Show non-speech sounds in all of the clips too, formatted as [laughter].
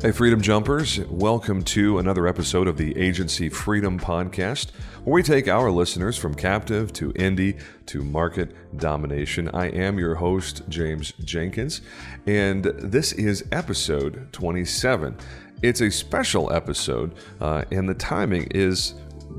Hey, Freedom Jumpers, welcome to another episode of the Agency Freedom Podcast, where we take our listeners from captive to indie to market domination. I am your host, James Jenkins, and this is episode 27. It's a special episode, uh, and the timing is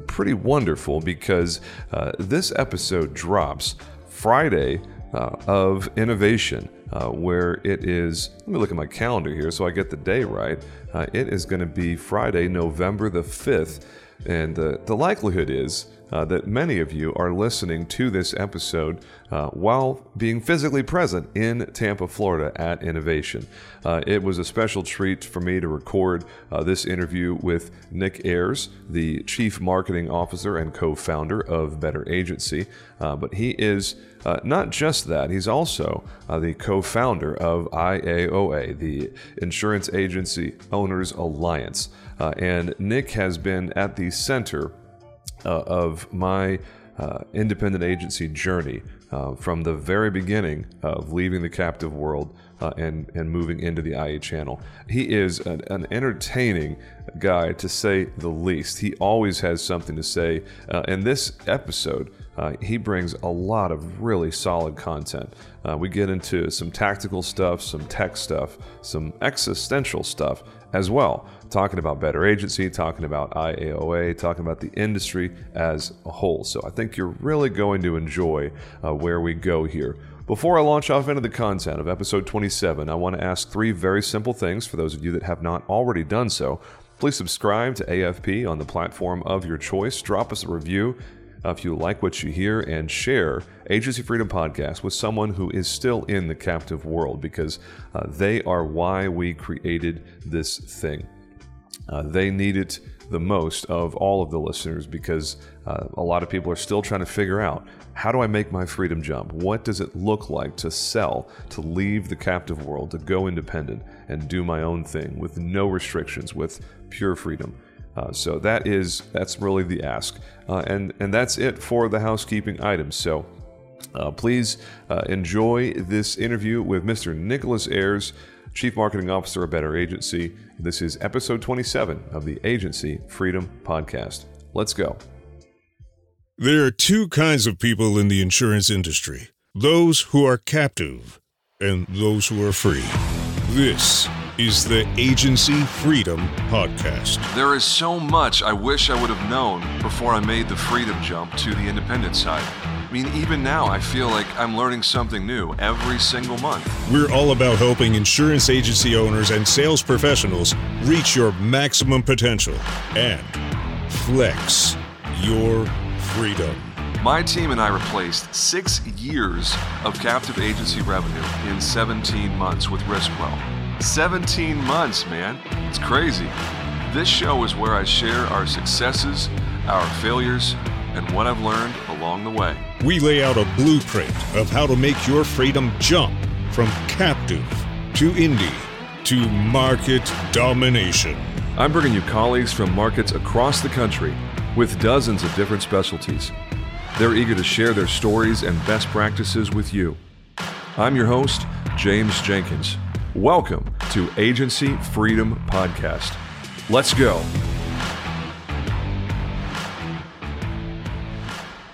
pretty wonderful because uh, this episode drops Friday uh, of innovation uh, where it is. Let me look at my calendar here so I get the day right. Uh, it is going to be Friday, November the 5th. And the, the likelihood is uh, that many of you are listening to this episode uh, while being physically present in Tampa, Florida at Innovation. Uh, it was a special treat for me to record uh, this interview with Nick Ayers, the Chief Marketing Officer and co founder of Better Agency. Uh, but he is uh, not just that, he's also the co founder of IAOA, the Insurance Agency Owners Alliance. And Nick has been at the center uh, of my uh, independent agency journey uh, from the very beginning of leaving the captive world uh, and and moving into the IE channel. He is an, an, entertaining guy to say the least. He always has something to say. Uh, in this episode, uh, he brings a lot of really solid content. Uh, we get into some tactical stuff, some tech stuff, some existential stuff as well. Talking about better agency, talking about IAOA, talking about the industry as a whole. So I think you're really going to enjoy uh, where we go here. Before I launch off into the content of episode 27, I want to ask three very simple things for those of you that have not already done so. Please subscribe to AFP on the platform of your choice. Drop us a review if you like what you hear and share Agency Freedom Podcast with someone who is still in the captive world because uh, they are why we created this thing. Uh, they need it the most of all of the listeners because uh, a lot of people are still trying to figure out how do I make my freedom jump? What does it look like to sell, to leave the captive world, to go independent and do my own thing with no restrictions, with pure freedom? Uh, so that is that's really the ask, uh, and and that's it for the housekeeping items. So. Uh, please uh, enjoy this interview with Mr. Nicholas Ayers, Chief Marketing Officer of Better Agency. This is episode 27 of the Agency Freedom Podcast. Let's go. There are two kinds of people in the insurance industry those who are captive and those who are free. This is the Agency Freedom Podcast. There is so much I wish I would have known before I made the freedom jump to the independent side. I mean, even now, I feel like I'm learning something new every single month. We're all about helping insurance agency owners and sales professionals reach your maximum potential and flex your freedom. My team and I replaced six years of captive agency revenue in 17 months with Riskwell. 17 months, man. It's crazy. This show is where I share our successes, our failures, and what I've learned along the way. We lay out a blueprint of how to make your freedom jump from captive to indie to market domination. I'm bringing you colleagues from markets across the country with dozens of different specialties. They're eager to share their stories and best practices with you. I'm your host, James Jenkins. Welcome to Agency Freedom Podcast. Let's go.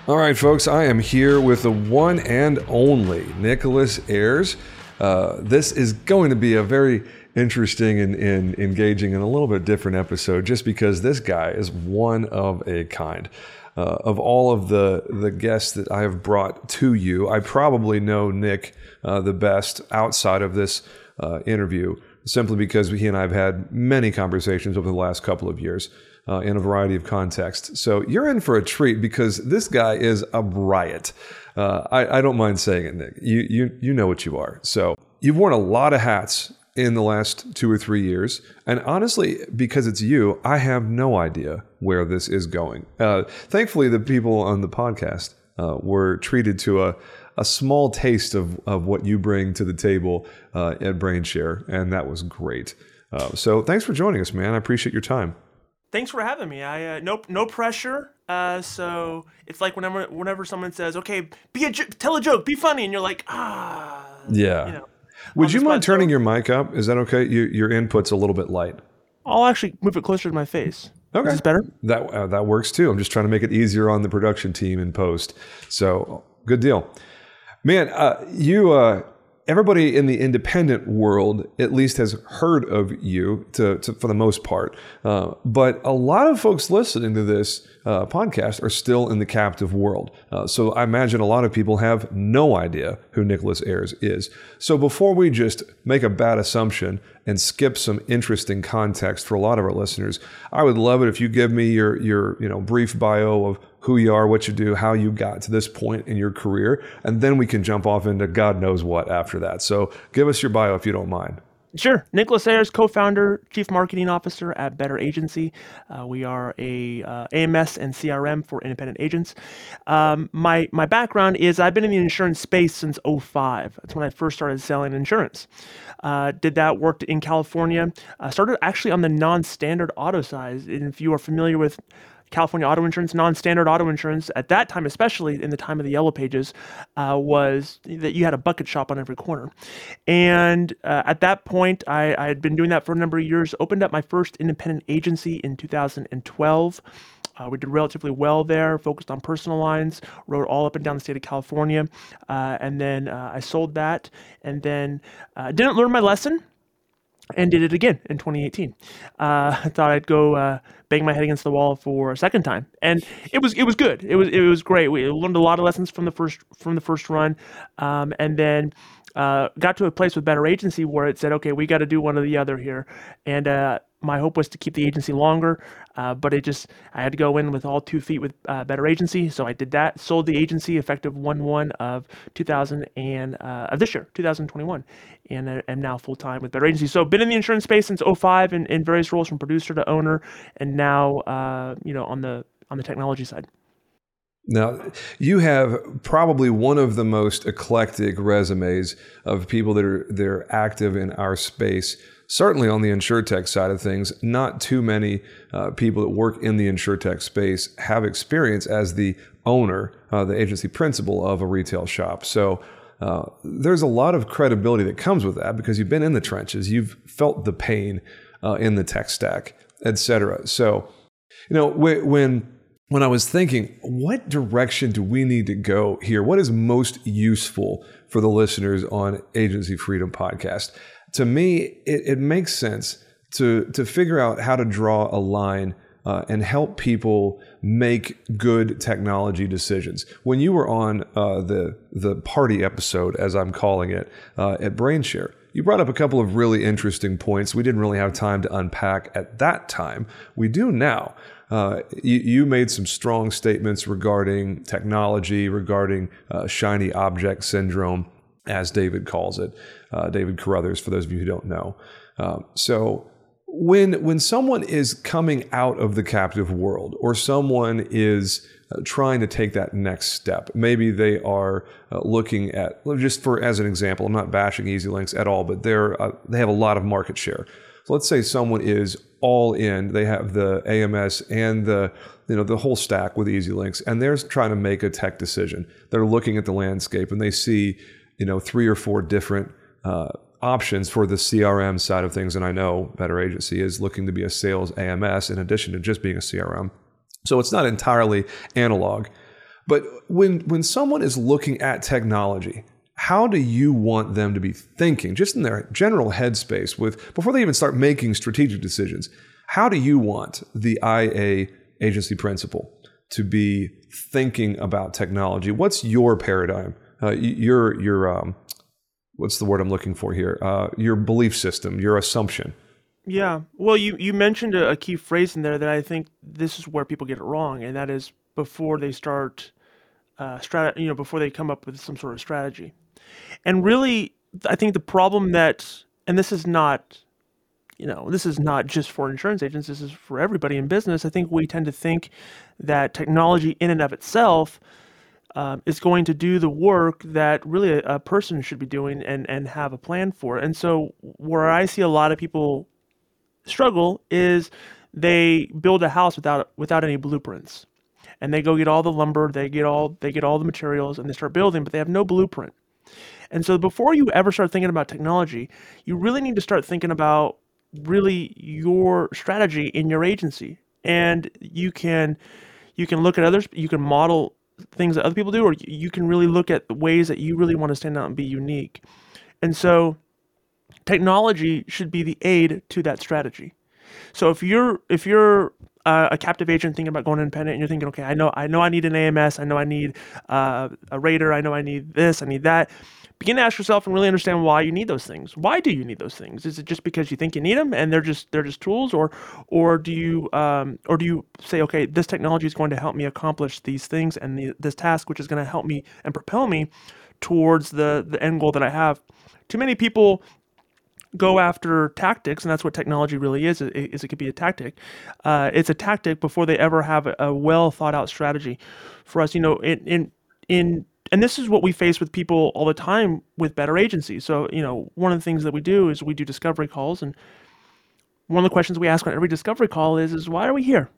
All right, folks, I am here with the one and only Nicholas Ayers. Uh, this is going to be a very interesting and, and, engaging and a little bit different episode just because this guy is one of a kind. Uh, of all of the, the guests that I have brought to you, I probably know Nick uh, the best outside of this uh, interview simply because he and I have had many conversations over the last couple of years uh, in a variety of contexts. So you're in for a treat because this guy is a riot. Uh, I, I, don't mind saying it, Nick. You, you, you know what you are. So you've worn a lot of hats in the last two or three years. And honestly, because it's you, I have no idea where this is going. Uh, thankfully, the people on the podcast uh, were treated to a, a small taste of, of what you bring to the table uh, at BrainShare, and that was great. Uh, so thanks for joining us, man. I appreciate your time thanks for having me. I uh, no no pressure. Uh, so it's like whenever whenever someone says, "Okay, be a tell a joke, be funny," and you're like, ah, yeah. You know. Would you mind turning your mic up? Is that okay? You, your input's a little bit light. I'll actually move it closer to my face. Okay, Is better? That uh, that works too. I'm just trying to make it easier on the production team in post. So good deal, man. Uh, you uh, everybody in the independent world at least has heard of you to, to for the most part, uh, but a lot of folks listening to this uh, podcast are still in the captive world. Uh, so I imagine a lot of people have no idea who Nicholas Ayers is. So before we just make a bad assumption and skip some interesting context for a lot of our listeners, I would love it if you give me your your you know brief bio of who you are, what you do, how you got to this point in your career, and then we can jump off into God knows what after that. So give us your bio if you don't mind. Sure. Nicholas Ayers, co-founder, chief marketing officer at Better Agency. Uh, we are a uh, AMS and CRM for independent agents. Um, my my background is I've been in the insurance space since 05. That's when I first started selling insurance. Uh, did that worked in California. started actually on the non-standard auto side. And if you are familiar with California auto insurance, non-standard auto insurance at that time, especially in the time of the yellow pages, uh, was that you had a bucket shop on every corner. And uh, at that point, I, I, had been doing that for a number of years. Opened up my first independent agency in 2012. Uh, we did relatively well there, focused on personal lines, rode all up and down the state of California. Uh, and then uh, I sold that and then uh, didn't learn my lesson and did it again in 2018. Uh, I thought I'd go uh, bang my head against the wall for a second time, and it was it was good. It was it was great. We learned a lot of lessons from the first from the first run, um, and then uh, got to a place with Better Agency where it said, okay, we got to do one or the other here, and uh, my hope was to keep the agency longer, uh, but it just I had to go in with all two feet with uh, Better Agency, so I did that. Sold the agency effective one one of 2000 and uh, of this year, 2021, and I am now full time with Better Agency. So been in the insurance space since 05 in, in various roles from producer to owner, and now uh, you know on the on the technology side. Now, you have probably one of the most eclectic resumes of people that are they're active in our space certainly on the insurtech side of things, not too many uh, people that work in the insurtech space have experience as the owner, uh, the agency principal of a retail shop. So uh, there's a lot of credibility that comes with that because you've been in the trenches, you've felt the pain uh, in the tech stack, etc. So, you know, when when I was thinking, what direction do we need to go here? What is most useful for the listeners on Agency Freedom Podcast? To me, it, it makes sense to to figure out how to draw a line uh, and help people make good technology decisions. When you were on uh, the the party episode, as I'm calling it, uh, at BrainShare, you brought up a couple of really interesting points. We didn't really have time to unpack at that time. We do now. Uh, you, you, made some strong statements regarding technology, regarding uh, shiny object syndrome, as David calls it uh, David Carruthers, for those of you who don't know. Um, so when when someone is coming out of the captive world, or someone is uh, trying to take that next step, maybe they are uh, looking at just for as an example. I'm not bashing EZLynx at all, but they're uh, they have a lot of market share. So let's say someone is all in; they have the AMS and the you know the whole stack with EZLynx, and they're trying to make a tech decision. They're looking at the landscape and they see you know three or four different uh, options for the CRM side of things. And I know Better Agency is looking to be a sales AMS in addition to just being a CRM. So it's not entirely analog. But when, when someone is looking at technology, how do you want them to be thinking, just in their general headspace, with before they even start making strategic decisions? How do you want the IA agency principal to be thinking about technology? What's your paradigm? Uh, your your um, what's the word I'm looking for here? Uh, your belief system, your assumption. Yeah. Well, you, you mentioned a, a, key phrase in there that I think this is where people get it wrong, and that is before they start, uh, strat- you know, before they come up with some sort of strategy. And really, I think the problem that, and this is not, you know, this is not just for insurance agents, this is for everybody in business. I think we tend to think that technology in and of itself um, is going to do the work that really a, a, person should be doing and, and have a plan for. And so, where I see a lot of people struggle is they build a house without without any blueprints, and they go get all the lumber, they get all they get all the materials, and they start building, but they have no blueprint. And so before you ever start thinking about technology, you really need to start thinking about really your strategy in your agency. And you can you can look at others, you can model things that other people do, or you can really look at the ways that you really want to stand out and be unique. And so technology should be the aid to that strategy. So if you're if you're uh, a captive agent thinking about going independent and you're thinking, okay, I know I know I need an AMS, I know I need uh, a rater, I know I need this, I need that. Begin to ask yourself and really understand why you need those things. Why do you need those things? Is it just because you think you need them and they're just they're just tools, or or do you um, or do you say, okay, this technology is going to help me accomplish these things and the, this task, which is going to help me and propel me towards the the end goal that I have. Too many people go after tactics, and that's what technology really is. Is it could be a tactic. Uh, it's a tactic before they ever have a, a, well thought out strategy. For us, you know, in in in and this is what we face with people all the time with better agencies. So you know, one of the things that we do is we do discovery calls, and one of the questions we ask on every discovery call is is why are we here?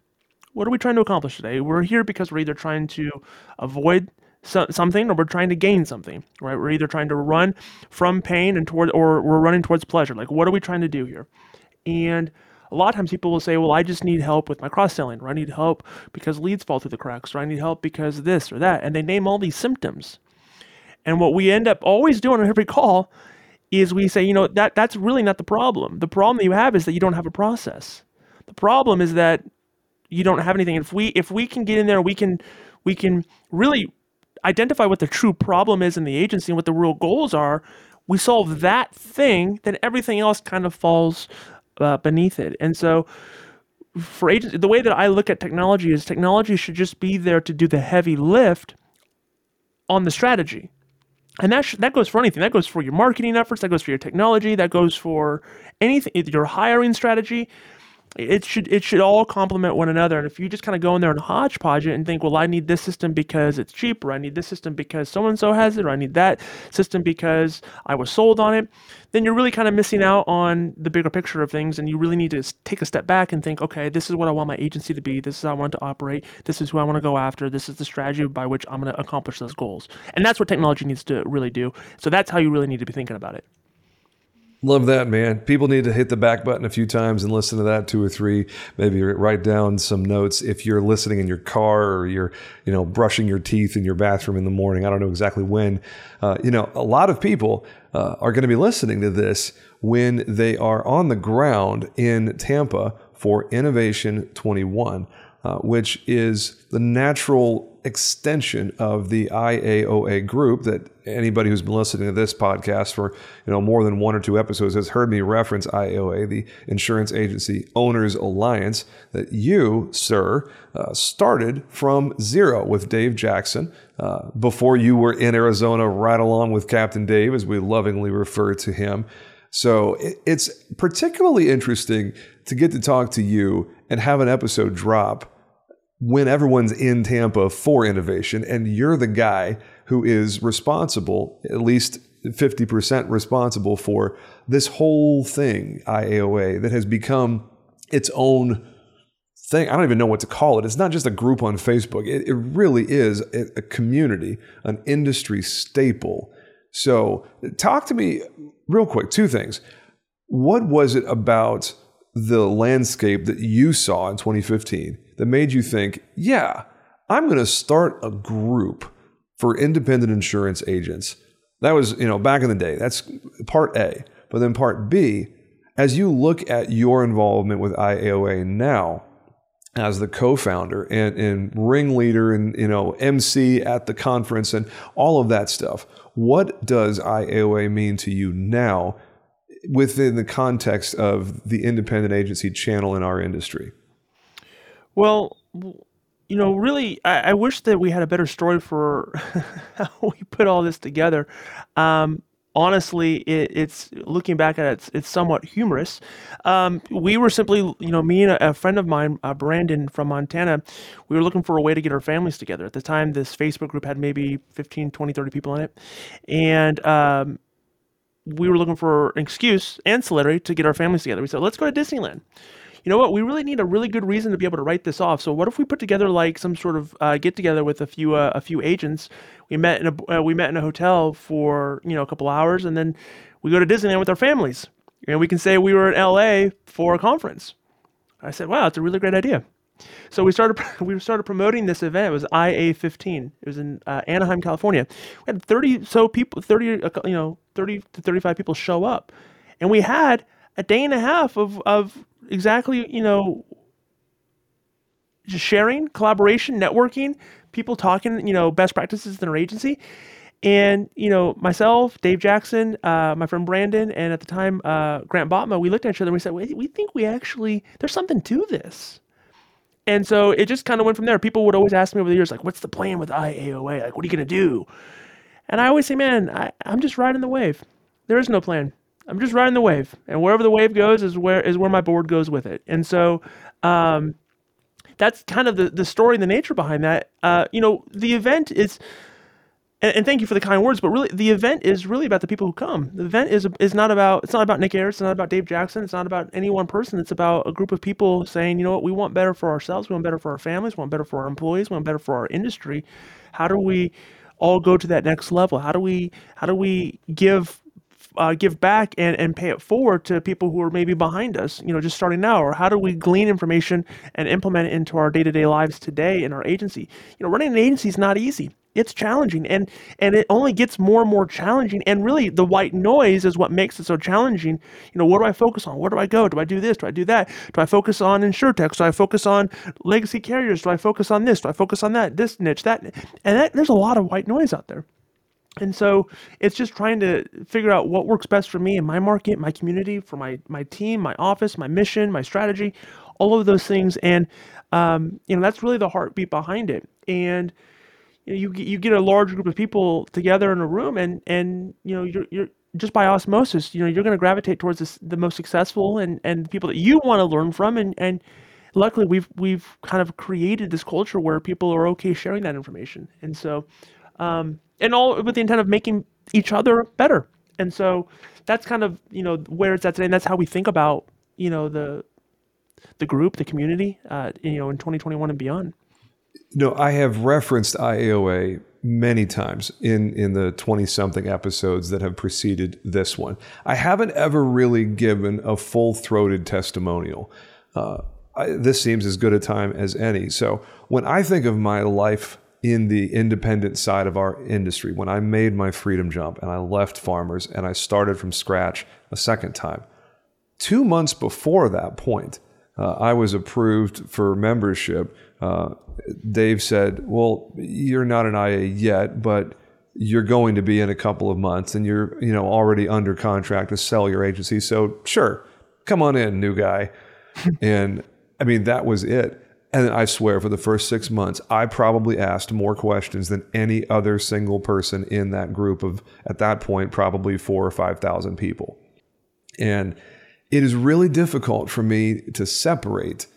What are we trying to accomplish today? We're here because we're either trying to avoid so, something or we're trying to gain something, right? We're either trying to run from pain and toward, or we're running towards pleasure. Like, what are we trying to do here? And a lot of times people will say, well, I just need help with my cross selling, or I need help because leads fall through the cracks, or I need help because this or that. And they name all these symptoms. And what we end up always doing on every call is we say, you know, that that's really not the problem. The problem that you have is that you don't have a process. The problem is that you don't have anything. If we if we can get in there, we can we can really identify what the true problem is in the agency and what the real goals are, we solve that thing, then everything else kind of falls uh, beneath it. And so, for agents, the way that I look at technology is technology should just be there to do the heavy lift on the strategy. And that, sh- that goes for anything. That goes for your marketing efforts. That goes for your technology. That goes for anything, your hiring strategy it should it should all complement one another. And if you just kind of go in there and hodgepodge it and think, well, I need this system because it's cheap, or I need this system because so and so has it, or I need that system because I was sold on it, then you're really kind of missing out on the bigger picture of things. And you really need to take a step back and think, okay, this is what I want my agency to be. This is how I want to operate. This is who I want to go after. This is the strategy by which I'm going to accomplish those goals. And that's what technology needs to really do. So that's how you really need to be thinking about it. Love that, man. People need to hit the back button a few times and listen to that two or three. Maybe write down some notes if you're listening in your car or you're, you know, brushing your teeth in your bathroom in the morning. I don't know exactly when. Uh, you know, a lot of people uh, are going to be listening to this when they are on the ground in Tampa for Innovation 21, uh, which is the natural extension of the IAOA group that anybody who's been listening to this podcast for you know more than one or two episodes has heard me reference IAOA, the Insurance Agency Owners Alliance, that you, sir, uh, started from zero with Dave Jackson uh, before you were in Arizona, right along with Captain Dave, as we lovingly refer to him. So it's particularly interesting to get to talk to you and have an episode drop when everyone's in Tampa for innovation, and you're the guy who is responsible, at least 50% responsible for this whole thing, IAOA, that has become its own thing. I don't even know what to call it. It's not just a group on Facebook, it, it really is a, a community, an industry staple. So, talk to me real quick two things. What was it about the landscape that you saw in 2015 that made you think, yeah, I'm going to start a group for independent insurance agents? That was, you know, back in the day. That's part A. But then part B, as you look at your involvement with IAOA now, as the co-founder and, and ringleader and you know MC at the conference and all of that stuff. What does IAOA mean to you now within the context of the independent agency channel in our industry? Well, you know, really, I, I wish that we had a better story for [laughs] how we put all this together. Um, honestly, it, it's looking back at it, it's, it's somewhat humorous. Um, we were simply, you know, me and a, a friend of mine, uh, Brandon from Montana, we were looking for a way to get our families together. At the time, this Facebook group had maybe 15, 20, 30 people in it. And um, we were looking for an excuse, ancillary, to get our families together. We said, let's go to Disneyland you know what, we really need a really good reason to be able to write this off. So what if we put together like some sort of uh, get together with a few uh, a few agents? We met in a uh, we met in a hotel for you know a couple hours, and then we go to Disneyland with our families, and we can say we were in L.A. for a conference. I said, wow, it's a really great idea. So we started [laughs] we started promoting this event. It was IA15. It was in uh, Anaheim, California. We had 30 so people, 30 uh, you know 30 to 35 people show up, and we had a day and a half of of exactly you know just sharing, collaboration, networking, people talking you know best practices in our agency. And you know, myself, Dave Jackson, uh, my friend Brandon, and at the time uh, Grant Botma, we looked at each other and we said, we, we think we actually there's something to this. And so it just kind of went from there. People would always ask me over the years, like, what's the plan with IAOA? Like, what are you going to do? And I always say, man, I, I'm just riding the wave. There is no plan. I'm just riding the wave. And wherever the wave goes is where is where my board goes with it. And so um, that's kind of the, the story and the nature behind that. Uh, you know, the event is and, and, thank you for the kind words, but really the event is really about the people who come. The event is is not about it's not about Nick Ayers, it's not about Dave Jackson, it's not about any one person. It's about a group of people saying, you know what, we want better for ourselves, we want better for our families, we want better for our employees, we want better for our industry. How do we all go to that next level? How do we how do we give uh, give back and, and pay it forward to people who are maybe behind us, you know, just starting now? Or how do we glean information and implement it into our day to day lives today in our agency? You know, running an agency is not easy. It's challenging and and it only gets more and more challenging and really the white noise is what makes it so challenging. You know what do i focus on? Where do i go? Do i do this? Do i do that? Do i focus on insurtechs do i focus on legacy carriers? Do i focus on this? Do i focus on that this niche that and that, there's a lot of white noise out there and so it's just trying to figure out what works best for me and my market my community for my my team my office my mission my strategy all of those things. And um, you know that's really the heartbeat behind it. And you know, you you get a large group of people together in a room, and and you know you're you're just by osmosis, you know you're going to gravitate towards this, the most successful and and people that you want to learn from, and and luckily we've we've kind of created this culture where people are okay sharing that information, and so um, and all with the intent of making each other better, and so that's kind of you know where it's at today, and that's how we think about you know the the group, the community, uh, you know, in 2021 and beyond. No, I have referenced IAOA many times in in the 20 something episodes that have preceded this one. I haven't ever really given a full throated testimonial. Uh, I, this seems as good a time as any. So when I think of my life in the independent side of our industry, when I made my freedom jump and I left farmers and I started from scratch a second time, two months before that point, uh, I was approved for membership uh, Dave said, "Well, you're not an IA yet, but you're going to be in a couple of months, and you're you know already under contract to sell your agency. So sure, come on in, new guy." [laughs] and I mean that was it. And I swear, for the first six months, I probably asked more questions than any other single person in that group of, at that point, probably four or 5,000 people. And it is really difficult for me to separate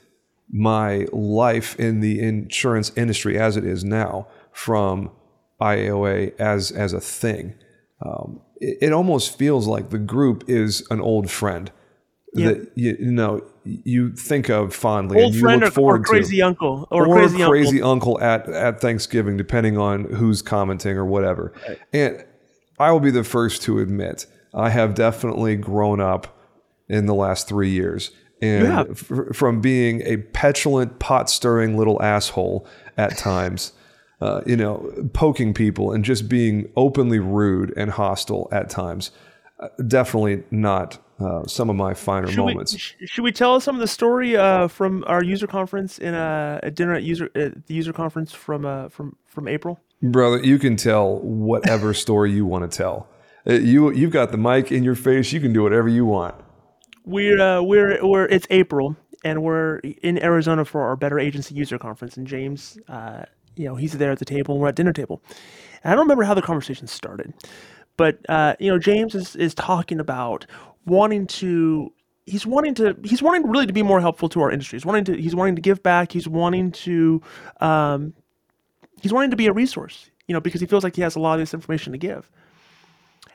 my life in the insurance industry as it is now from IAOA as as a thing. Um, it, it, almost feels like the group is an old friend yep. that you, you, know you think of fondly old and you friend look forward or crazy to. uncle or, or crazy, crazy uncle. uncle. at at Thanksgiving, depending on who's commenting or whatever. Right. And I will be the first to admit I have definitely grown up in the last three years and yeah. f- from being a petulant, pot stirring little asshole at times, uh, you know, poking people and just being openly rude and hostile at times. Uh, definitely not uh, some of my finer should moments. We, should we tell some of the story uh, from our user conference in a, a dinner at user at the user conference from uh, from from April? Brother, you can tell whatever [laughs] story you want to tell. Uh, you you've got the mic in your face. You can do whatever you want we're uh, we're we're it's April and we're in Arizona for our Better Agency User Conference, and James, uh, you know, he's there at the table, and we're at dinner table. And I don't remember how the conversation started, but uh, you know, James is is talking about wanting to. He's wanting to. He's wanting really to be more helpful to our industry. He's wanting to. He's wanting to give back. He's wanting to. Um, he's wanting to be a resource. You know, because he feels like he has a lot of this information to give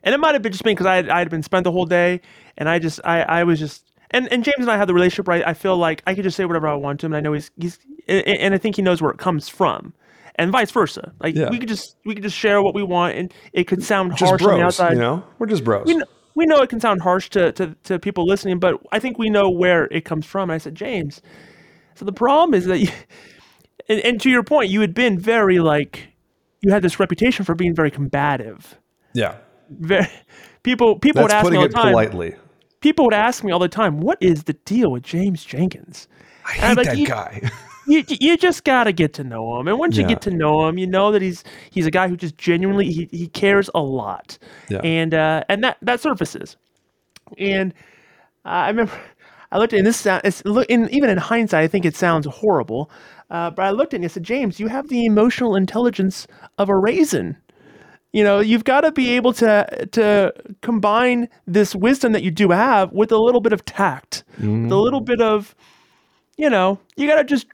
and it might have been just been because I had, I had been spent the whole day and I just I I was just and and James and I have the relationship right. I feel like I could just say whatever I want to him, and I know he's he's and, I think he knows where it comes from, and vice versa. Like Yeah. we could just we could just share what we want, and it could sound Just harsh on the outside. you know? We're just bros. we know, we know it can sound harsh to, to, to people listening, but I think we know where it comes from. And I said, James, so the problem is that, you, [laughs] and, and to your point, you had been very like, you had this reputation for being very combative. yeah. Very, people people That's would ask me all the time. politely. People would ask me all the time, what is the deal with James Jenkins? I hate like, that you- guy. [laughs] you you just gotta get to know him, and once you get to know him, you know that he's he's a guy who just genuinely he, he cares a lot, Yeah. and uh, and that that surfaces. And uh, I remember I looked at and this sound it's look in even in hindsight I think it sounds horrible, uh, but I looked at it and I said James, you have the emotional intelligence of a raisin. You know, you've got to be able to to combine this wisdom that you do have with a little bit of tact, with a little bit of you know, you gotta just.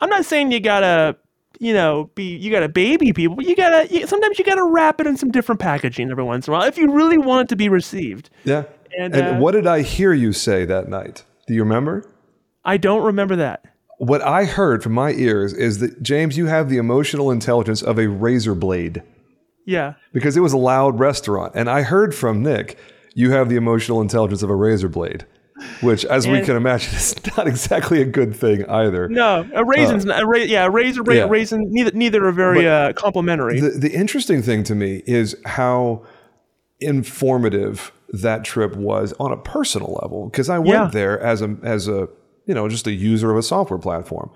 I'm not saying you gotta, you know, be you gotta baby people, but you gotta. You, sometimes you gotta wrap it in some different packaging every once in a while if you really want it to be received. Yeah. And, And, uh, what did I hear you say that night? Do you remember? I don't remember that. What I heard from my ears is that James, you have the emotional intelligence of a razor blade Yeah, because it was a loud restaurant. And I heard from Nick, you have the emotional intelligence of a razor blade, which, as we can imagine, [laughs] is not exactly a good thing either. no, a raisin's not, a ra- yeah, a razor, ra- Uh, Yeah. raisin. Neither neither are very uh, complimentary. The, the interesting thing to me is how informative that trip was on a personal level because I went Yeah. there as a as a you know just a user of a software platform,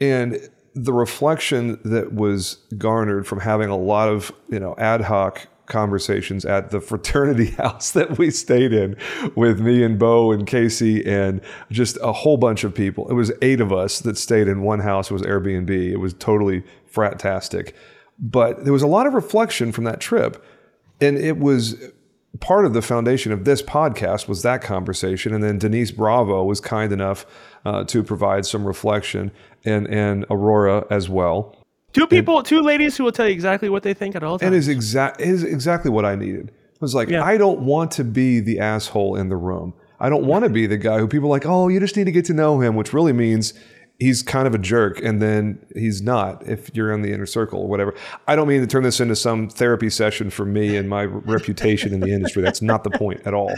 and the reflection that was garnered from having a lot of you know ad hoc conversations at the fraternity [laughs] house that we stayed in with me and Bo and Casey and just a whole bunch of people. It was eight of us that stayed in one house. It was Airbnb. It was totally fratastic. But there was a lot of reflection from that trip. And it was part of the foundation of this podcast was that conversation. And then Denise Bravo was kind enough uh, to provide some reflection and, and Aurora as well. Two people, two ladies who will tell you exactly what they think at all And times. is exact is exactly what I needed. I was like, Yeah. I don't want to be the asshole in the room. I don't want to be the guy who people are like, oh, you just need to get to know him, which really means he's kind of a jerk, and then he's not if you're in the inner circle or whatever. I don't mean to turn this into some therapy session for me and my reputation in the industry. That's not the point at all.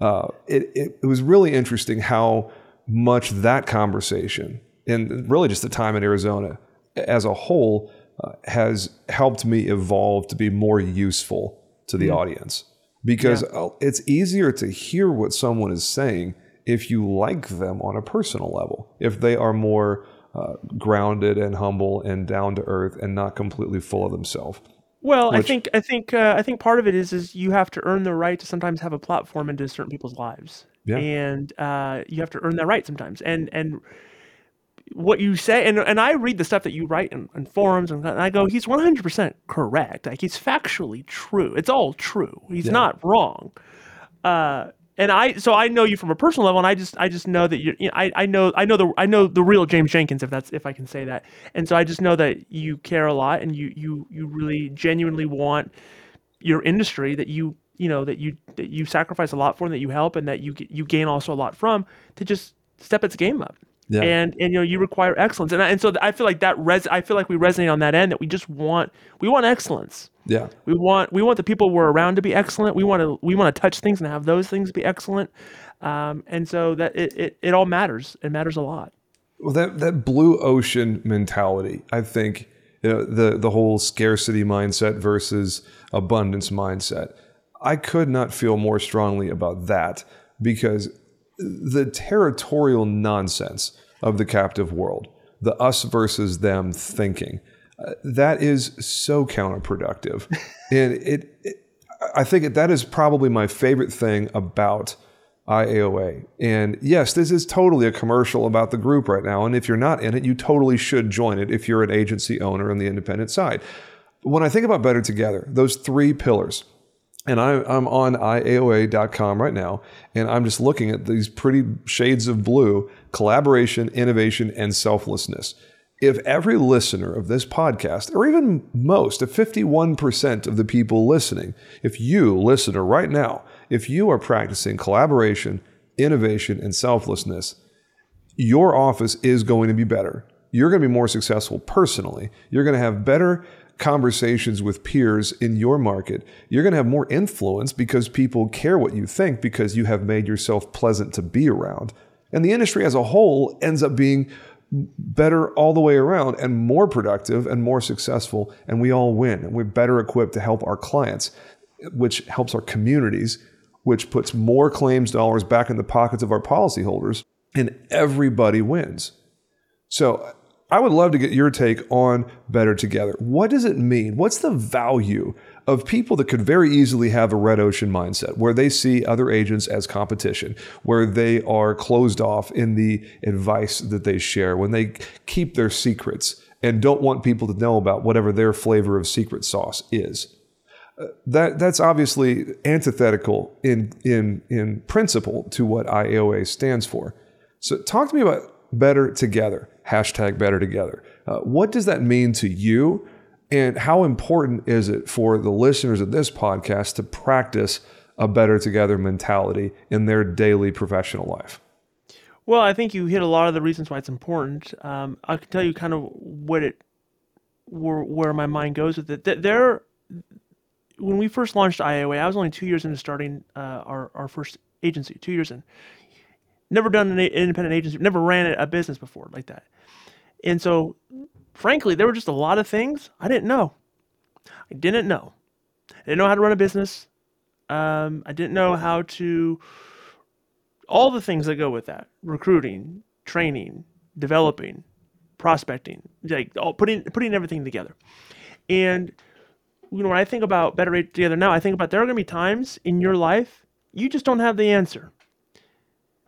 Uh, it, it, it was really interesting how much that conversation and really just the time in Arizona as a whole uh, has helped me evolve to be more useful to the audience because uh, it's easier to hear what someone is saying if you like them on a personal level, if they are more uh, grounded and humble and down to earth and not completely full of themselves. Well, I think I think uh, I think part of it is is you have to earn the right to sometimes have a platform into certain people's lives, Yeah. and uh, you have to earn that right sometimes. And and what you say, and and I read the stuff that you write in, in forums, and I go, he's one hundred percent correct. Like he's factually true. It's all true. He's not wrong. Uh, and I so I know you from a personal level, and I just I just know that you, you know, I I know I know the I know the real James Jenkins, if that's if I can say that. And so I just know that you care a lot, and you you you really genuinely want your industry that you you know that you that you sacrifice a lot for, and that you help, and that you you gain also a lot from to just step its game up. Yeah. And and you know you require excellence, and I, and so I feel like that res I feel like we resonate on that end that we just want we want excellence. Yeah. We want we want the people we're around to be excellent. We want to we want to touch things and have those things be excellent. Um, and so that it, it, it all matters. It matters a lot. Well, that that blue ocean mentality, I think, you know, the the whole scarcity mindset versus abundance mindset. I could not feel more strongly about that because the territorial nonsense of the captive world, the us versus them thinking, uh, that is so counterproductive, [laughs] and it, it I think that is probably my favorite thing about IAOA. And yes, this is totally a commercial about the group right now. And if you're not in it, you totally should join it if you're an agency owner on the independent side. But when I think about Better Together, those three pillars, and I, I'm on IAOA.com right now, and I'm just looking at these pretty shades of blue collaboration, innovation, and selflessness. If every listener of this podcast, or even most, if 51% of the people listening, if you, listener, right now, if you are practicing collaboration, innovation, and selflessness, your office is going to be better. You're going to be more successful personally. You're going to have better conversations with peers in your market. You're going to have more influence because people care what you think because you have made yourself pleasant to be around. And the industry as a whole ends up being better all the way around and more productive and more successful. And we all win. And we're better equipped to help our clients, which helps our communities, which puts more claims dollars back in the pockets of our policyholders. And everybody wins. So I would love to get your take on Better Together. What does it mean? What's the value of people that could very easily have a red ocean mindset where they see other agents as competition, where they are closed off in the advice that they share, when they keep their secrets and don't want people to know about whatever their flavor of secret sauce is? Uh, that that's obviously antithetical in in in principle to what IAOA stands for. So talk to me about better together hashtag better together. Uh, what does that mean to you? And how important is it for the listeners of this podcast to practice a better together mentality in their daily professional life? Well, I think you hit a lot of the reasons why it's important. Um, I can tell you kind of what it, where, where my mind goes with it. There, when we first launched IAOA, I was only two years into starting uh, our, our first agency, two years in. Never done an independent agency, never ran a business before like that. And so, frankly, there were just a lot of things I didn't know. I didn't know. I didn't know how to run a business. Um, I didn't know how to, all the things that go with that recruiting, training, developing, prospecting, like all, putting, putting everything together. And, you know, when I think about Better Together now, I think about there are going to be times in your life you just don't have the answer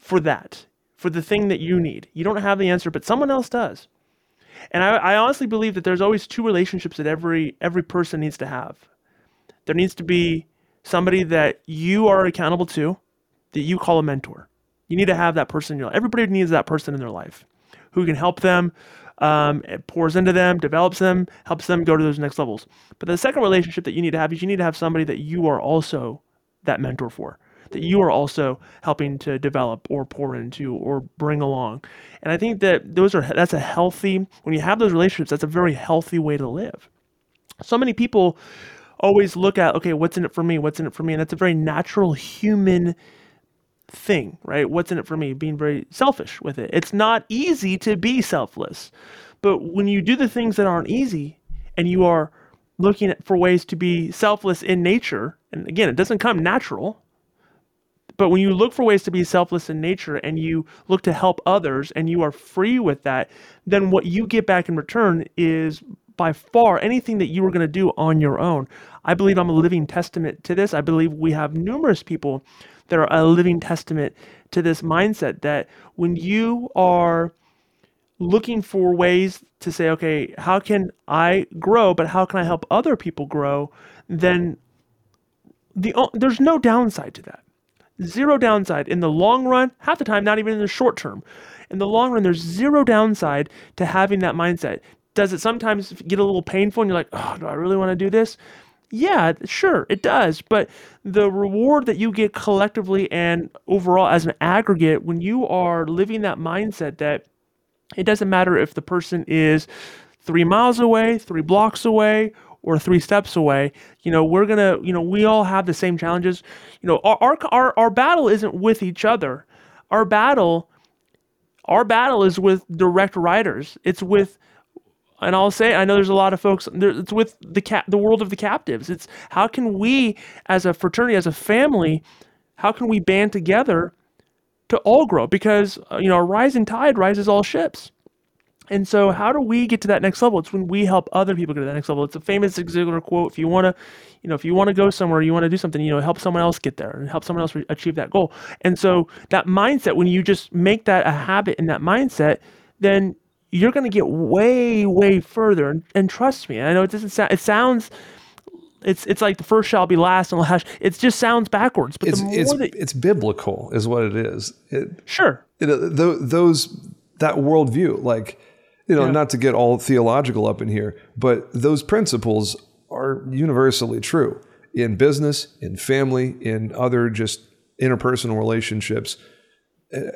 for that, for the thing that you need. You don't have the answer, but someone else does. And I, I honestly believe that there's always two relationships that every every person needs to have. There needs to be somebody that you are accountable to, that you call a mentor. You need to have that person in your life. Everybody needs that person in their life who can help them, um, it pours into them, develops them, helps them go to those next levels. But the second relationship that you need to have is you need to have somebody that you are also that mentor for that you are also helping to develop or pour into or bring along. And I think that those are that's a healthy when you have those relationships, that's a very healthy way to live. So many people always look at, okay, what's in it for me? What's in it for me? And that's a very natural human thing, right? What's in it for me? Being very selfish with it. It's not easy to be selfless. But when you do the things that aren't easy and you are looking for ways to be selfless in nature, and again, it doesn't come natural, but when you look for ways to be selfless in nature and you look to help others and you are free with that, then what you get back in return is by far anything that you were going to do on your own. I believe I'm a living testament to this. I believe we have numerous people that are a living testament to this mindset that when you are looking for ways to say, okay, how can I grow, but how can I help other people grow, then the there's no downside to that. Zero downside. In the long run, half the time, not even in the short term. In the long run, there's zero downside to having that mindset. Does it sometimes get a little painful and you're like, oh, do I really want to do this? Yeah, sure, it does. But the reward that you get collectively and overall as an aggregate when you are living that mindset that it doesn't matter if the person is three miles away, three blocks away, or three steps away you know we're gonna you know we all have the same challenges. You know our our our, our battle isn't with each other. Our battle our battle is with direct writers it's with and I'll say I know there's a lot of folks it's with the cap the world of the captives. It's how can we as a fraternity as a family how can we band together to all grow? Because uh, you know a rising tide rises all ships and so, how do we get to that next level? It's when we help other people get to that next level. It's a famous Zig Ziglar quote. If you want to, you know, if you want to go somewhere, you want to do something, you know, help someone else get there and help someone else re- achieve that goal. And so, that mindset, when you just make that a habit in that mindset, then you're going to get way, way further. And, and trust me, I know it doesn't sound. It sounds. It's it's like the first shall be last and last. It just sounds backwards. But it's the more it's, that, it's biblical, is what it is. It, sure. It, th- those that worldview, like you know, yeah. not to get all theological up in here, but those principles are universally true in business, in family, in other just interpersonal relationships.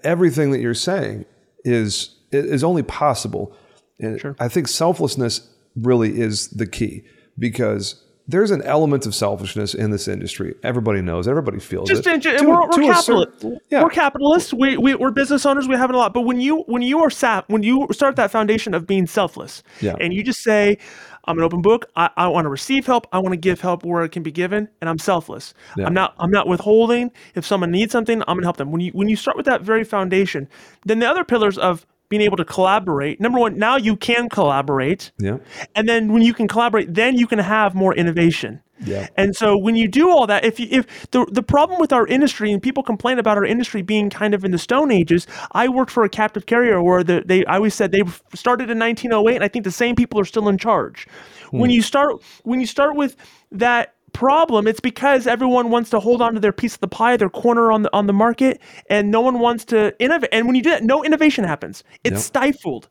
everything that you're saying is is only possible. And Sure. I think selflessness really is the key because there's an element of selfishness in this industry. Everybody knows. Everybody feels just it. and, we're, we're capitalists. yeah. We're capitalists. We, we we're business owners. We have it a lot. But when you when you are sap when you start that foundation of being selfless, Yeah. and you just say, "I'm an open book. I, I want to receive help. I want to give help where it can be given, and I'm selfless. Yeah. I'm not I'm not withholding. If someone needs something, I'm gonna help them. When you when you start with that very foundation, then the other pillars of being able to collaborate. Number one, now you can collaborate. Yeah. And then when you can collaborate, then you can have more innovation. Yeah. And so when you do all that, if you, if the the problem with our industry and people complain about our industry being kind of in the Stone Ages, I worked for a captive carrier where the, they I always said they started in 1908, and I think the same people are still in charge. Hmm. When you start when you start with that problem, it's because everyone wants to hold on to their piece of the pie, their corner on the on the market, and no one wants to innovate. And when you do that, no innovation happens. It's stifled.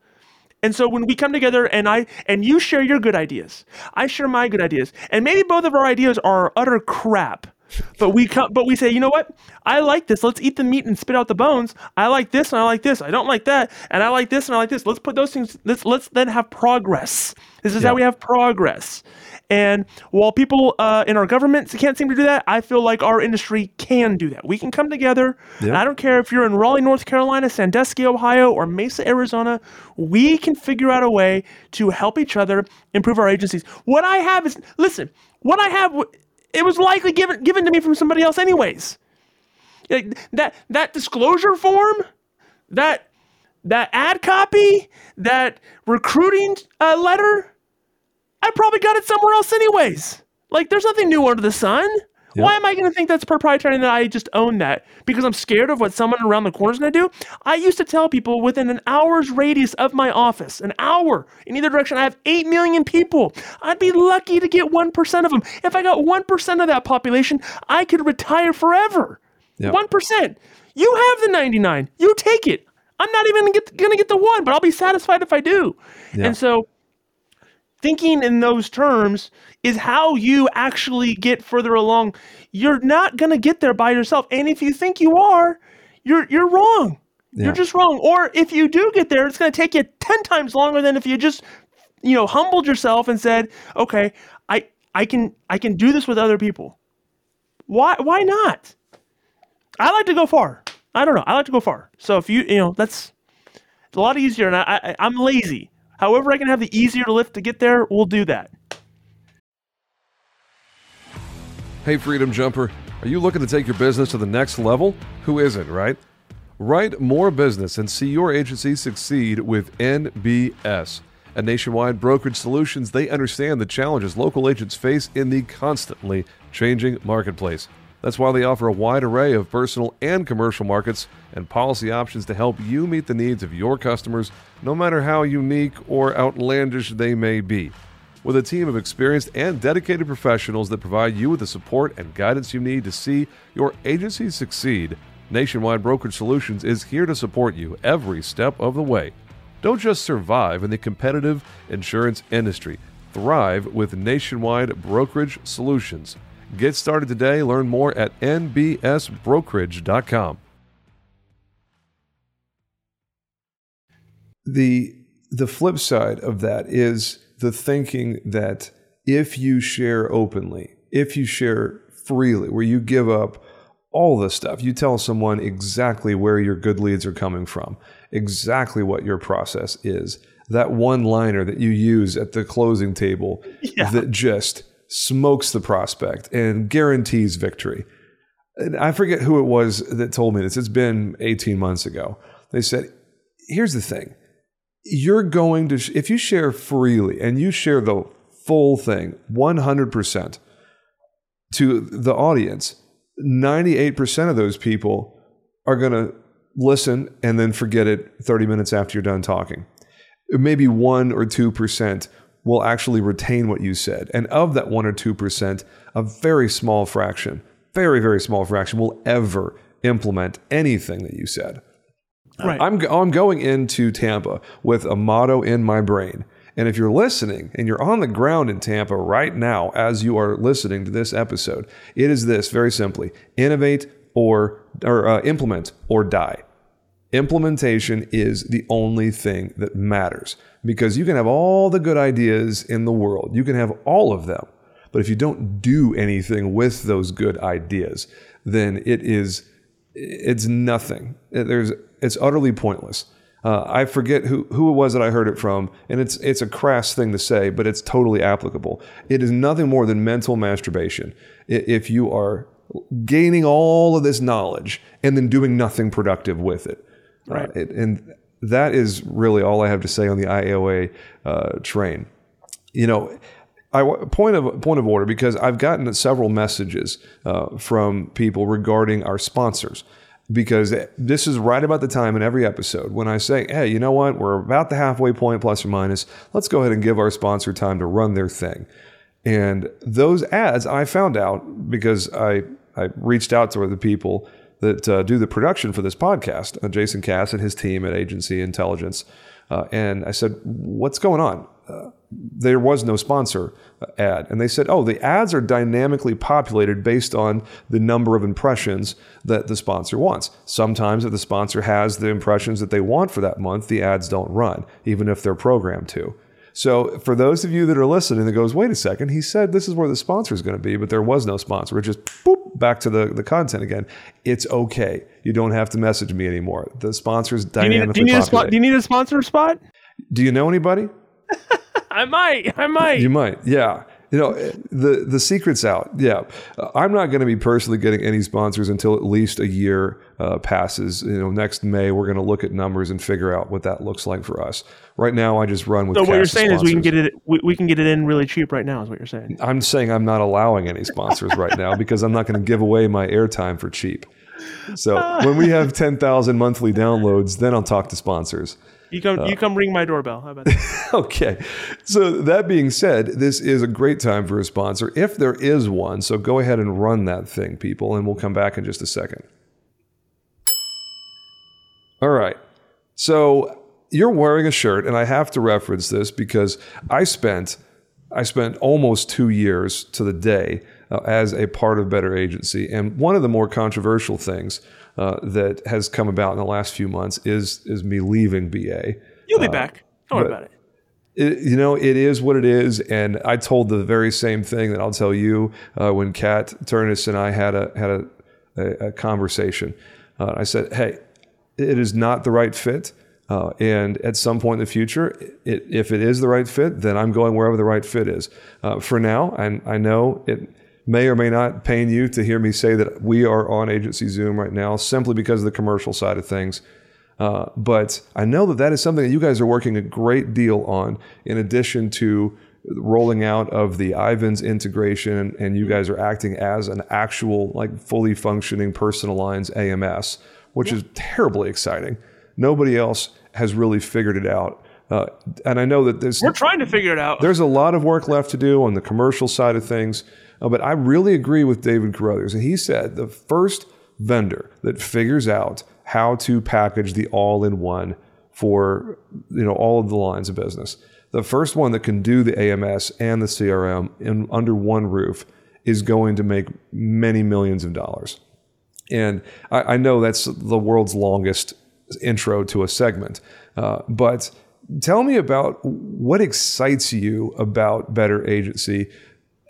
And so when we come together and I and you share your good ideas, I share my good ideas, and maybe both of our ideas are utter crap. But we come, but we say, you know what? I like this. Let's eat the meat and spit out the bones. I like this and I like this. I don't like that, and I like this and I like this. Let's put those things. Let's let's then have progress. This is how we have progress. And while people uh, in our government can't seem to do that, I feel like our industry can do that. We can come together. And I don't care if you're in Raleigh, North Carolina, Sandusky, Ohio, or Mesa, Arizona. We can figure out a way to help each other improve our agencies. What I have is listen. What I have, it was likely given given to me from somebody else, anyways. Like, that that disclosure form, that that ad copy, that recruiting uh, letter. I probably got it somewhere else anyways. Like there's nothing new under the sun. Why am I going to think that's proprietary and that I just own that? Because I'm scared of what someone around the corner is going to do? I used to tell people within an hour's radius of my office, an hour in either direction, I have 8 million people. I'd be lucky to get 1% of them. If I got 1% of that population, I could retire forever. Yeah. 1%. You have the 99. You take it. I'm not even going to get the one, but I'll be satisfied if I do. Yeah. And so thinking in those terms is how you actually get further along. You're not going to get there by yourself. And if you think you are, you're you're wrong. Yeah. You're just wrong. Or if you do get there, it's going to take you 10 times longer than if you just you know, humbled yourself and said, "Okay, I I can I can do this with other people." Why why not? I like to go far. I don't know. I like to go far. So if you you know, that's it's a lot easier, and I, I I'm lazy. However, I can have the easier lift to get there. We'll do that. Hey, Freedom Jumper, are you looking to take your business to the next level? Who isn't, right? Write more business and see your agency succeed with NBS. At Nationwide Brokerage Solutions, they understand the challenges local agents face in the constantly changing marketplace. That's why they offer a wide array of personal and commercial markets and policy options to help you meet the needs of your customers, no matter how unique or outlandish they may be. With a team of experienced and dedicated professionals that provide you with the support and guidance you need to see your agency succeed, Nationwide Brokerage Solutions is here to support you every step of the way. Don't just survive in the competitive insurance industry, thrive with Nationwide Brokerage Solutions. Get started today. Learn more at nbsbrokerage.com. The the flip side of that is the thinking that if you share openly, if you share freely, where you give up all the stuff, you tell someone exactly where your good leads are coming from, exactly what your process is. That one liner that you use at the closing table [laughs] that just smokes the prospect and guarantees victory. And I forget who it was that told me this. It's been 18 months ago. They said, here's the thing you're going to, sh- if you share freely and you share the full thing 100% to the audience, 98% of those people are going to listen and then forget it 30 minutes after you're done talking. Maybe 1 or 2% will actually retain what you said. And of that 1 or 2%, a very small fraction, very, very small fraction will ever implement anything that you said. Right. I'm, I'm going into Tampa with a motto in my brain. And if you're listening and you're on the ground in Tampa right now as you are listening to this episode, it is this very simply innovate or, or uh, implement or die. Implementation is the only thing that matters because you can have all the good ideas in the world. You can have all of them. But if you don't do anything with those good ideas, then it is it's nothing. There's it's utterly pointless. Uh, I forget who, who it was that I heard it from, and it's it's a crass thing to say, but it's totally applicable. It is nothing more than mental masturbation. If you are gaining all of this knowledge and then doing nothing productive with it, right? Uh, it, and that is really all I have to say on the IAOA uh, train. You know, I point of point of order because I've gotten several messages uh, from people regarding our sponsors because this is right about the time in every episode when I say, hey, you know what? We're about the halfway point, plus or minus. Let's go ahead and give our sponsor time to run their thing. And those ads, I found out because I, I reached out to the people that uh, do the production for this podcast, uh, Jason Cass and his team at Agency Intelligence. Uh, and I said, what's going on? Uh, there was no sponsor ad. And they said, oh, the ads are dynamically populated based on the number of impressions that the sponsor wants. Sometimes, if the sponsor has the impressions that they want for that month, the ads don't run, even if they're programmed to. So, for those of you that are listening, that goes, wait a second, he said this is where the sponsor is going to be, but there was no sponsor. It just boop, back to the, the content again. It's okay. You don't have to message me anymore. The sponsor's dynamically do you need, do you need, a, do you need a sponsor spot? Do you know anybody? [laughs] I might. I might. You might. Yeah. You know, the the secret's out. Yeah, I'm not going to be personally getting any sponsors until at least a year uh, passes. You know, next May we're going to look at numbers and figure out what that looks like for us. Right now, I just run with. So what you're saying sponsors. is we can get it we, we can get it in really cheap right now. Is what you're saying? I'm saying I'm not allowing any sponsors right now [laughs] because I'm not going to give away my airtime for cheap. So [laughs] when we have 10,000 monthly downloads, then I'll talk to sponsors. You come, uh, you come ring my doorbell. How about that? [laughs] okay. So that being said, this is a great time for a sponsor if there is one. So go ahead and run that thing, people, and we'll come back in just a second. All right. So you're wearing a shirt, and I have to reference this because I spent I spent almost two years to the day uh, as a part of Better Agency, and one of the more controversial things uh, that has come about in the last few months is is me leaving BA. You'll be uh, back. Don't worry about it. It, you know, it is what it is, and I told the very same thing that I'll tell you uh, when Kat Turnus and I had a had a, a, a conversation. Uh, I said, "Hey, it is not the right fit." Uh, and at some point in the future, it, if it is the right fit, then I'm going wherever the right fit is. Uh, for now, I, I know it may or may not pain you to hear me say that we are on Agency Zoom right now simply because of the commercial side of things. Uh, but I know that that is something that you guys are working a great deal on, in addition to rolling out of the Ivans integration, and you guys are acting as an actual, like, fully functioning personal lines AMS, which is terribly exciting. Nobody else has really figured it out. Uh, and I know that there's we're trying to figure it out. There's a lot of work left to do on the commercial side of things. Uh, but I really agree with David Carothers. He said the first vendor that figures out how to package the all in one for you know all of the lines of business. The first one that can do the AMS and the CRM in under one roof is going to make many millions of dollars. And I, I know that's the world's longest intro to a segment, uh, but tell me about what excites you about Better Agency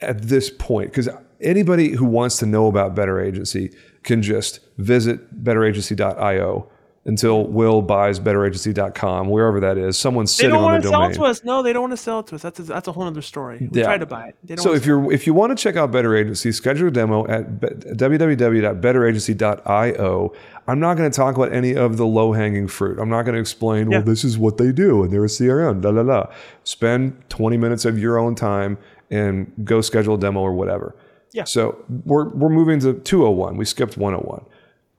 at this point because anybody who wants to know about Better Agency can just visit betteragency.io until Will buys betteragency.com, wherever that is. Someone's sitting on the domain. They don't want to sell it to us. No, they don't want to sell it to us. That's a, that's a whole other story. We yeah. tried to buy it. so if you're if you want to check out Better Agency, schedule a demo at www.betteragency.io. I'm not going to talk about any of the low hanging fruit. I'm not going to explain, yeah. well, this is what they do and they're a CRM, la la la. Spend 20 minutes of your own time and go schedule a demo or whatever. Yeah. So we're we're moving to 201. We skipped 101.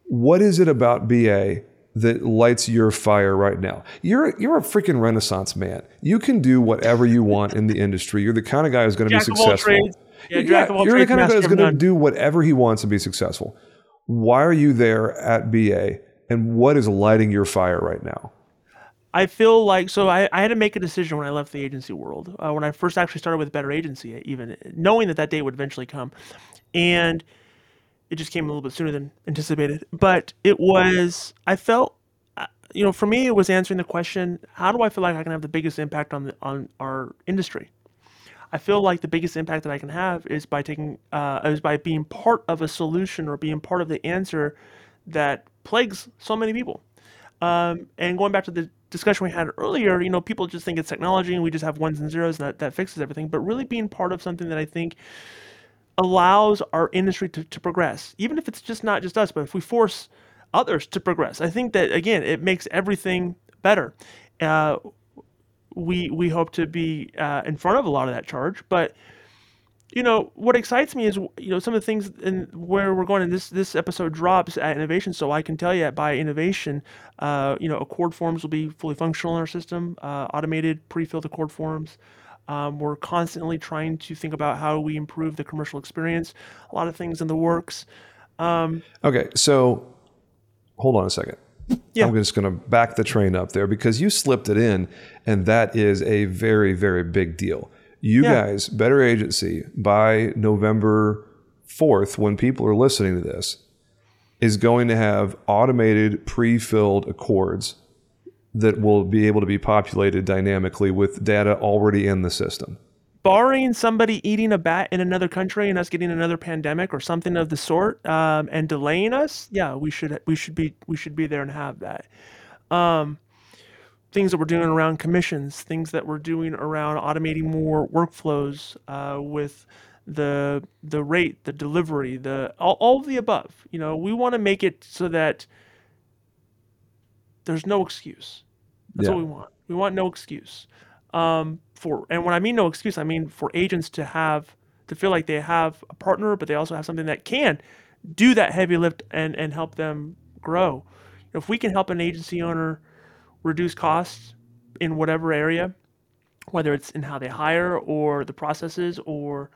What is it about BA that lights your fire right now? You're you're a freaking renaissance man. You can do whatever you want in the industry. You're the kind of guy who's going to be successful. Yeah, yeah you're the kind of guy who's going to do whatever he wants to be successful. Why are you there at BA and what is lighting your fire right now? I feel like so I, I had to make a decision when I left the agency world. Uh, when I first actually started with Better Agency, even knowing that that day would eventually come, and it just came a little bit sooner than anticipated. But it was I felt you know, for me, it was answering the question: How do I feel like I can have the biggest impact on the, on our industry? I feel like the biggest impact that I can have is by taking uh, is by being part of a solution or being part of the answer that plagues so many people. Um, and going back to the discussion we had earlier, you know, people just think it's technology and we just have ones and zeros and that, that fixes everything. But really being part of something that I think allows our industry to, to progress, even if it's just not just us, but if we force others to progress, I think that again it makes everything better. Uh, we we hope to be uh, in front of a lot of that charge, but you know what excites me is you know some of the things and where we're going and this this episode drops at innovation so i can tell you by innovation uh, you know ACORD forms will be fully functional in our system uh, automated pre-filled ACORD forms. Um, we're constantly trying to think about how we improve the commercial experience a lot of things in the works. Um, okay so hold on a second. Yeah. I'm just going to back the train up there because you slipped it in, and that is a very, very big deal you yeah. guys, Better Agency, by November 4th, when people are listening to this, is going to have automated pre filled ACORDs that will be able to be populated dynamically with data already in the system. Barring somebody eating a bat in another country and us getting another pandemic or something of the sort, um, and delaying us, yeah, we should we should be we should be there and have that. Um, things that we're doing around commissions, things that we're doing around automating more workflows uh, with the the rate, the delivery, the all, all of the above. You know, we want to make it so that there's no excuse. That's yeah. what we want. We want no excuse. Um, for and when I mean no excuse, I mean for agents to have to feel like they have a partner, but they also have something that can do that heavy lift and and help them grow. If we can help an agency owner reduce costs in whatever area, whether it's in how they hire or the processes or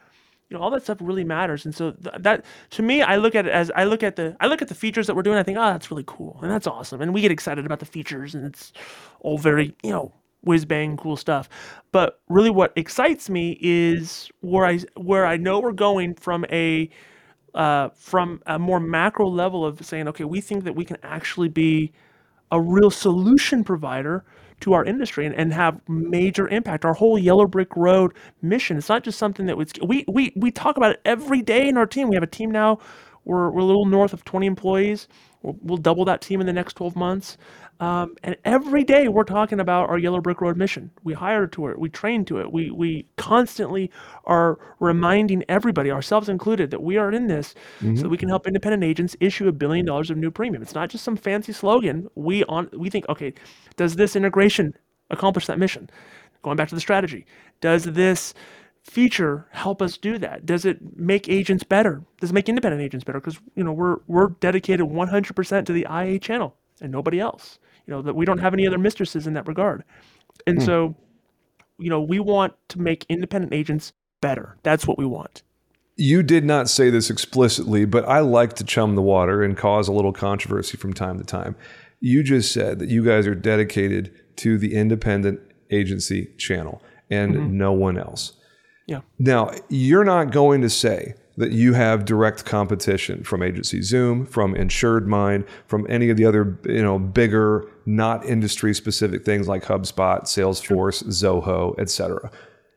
you know all that stuff really matters. And so th- that to me i look at it as i look at the i look at the features that we're doing i think oh that's really cool and that's awesome. And we get excited about the features and it's all very you know whiz bang cool stuff. But really what excites me is where i where i know we're going from a uh, from a more macro level of saying okay we think that we can actually be a real solution provider to our industry and, and have major impact. Our whole Yellow Brick Road mission, it's not just something that we, we, we talk about it every day in our team. We have a team now, we're, we're a little north of 20 employees. We'll, we'll double that team in the next 12 months. Um, and every day we're talking about our Yellow Brick Road mission. We hire to it, we train to it, we, we constantly are reminding everybody, ourselves included, that we are in this mm-hmm. so that we can help independent agents issue a billion dollars of new premium. It's not just some fancy slogan. We on we think, okay, does this integration accomplish that mission? Going back to the strategy, does this feature help us do that? Does it make agents better? Does it make independent agents better? Because you know we're we're dedicated 100% to the IA channel and nobody else you know that we don't have any other mistresses in that regard. And hmm. so you know we want to make independent agents better. That's what we want. You did not say this explicitly but i like to chum the water and cause a little controversy from time to time. You just said that you guys are dedicated to the independent agency channel and mm-hmm. no one else. Yeah. Now you're not going to say that you have direct competition from Agency Zoom, from InsuredMine, from any of the other you know bigger, not industry specific things like HubSpot, Salesforce, sure. Zoho, etc.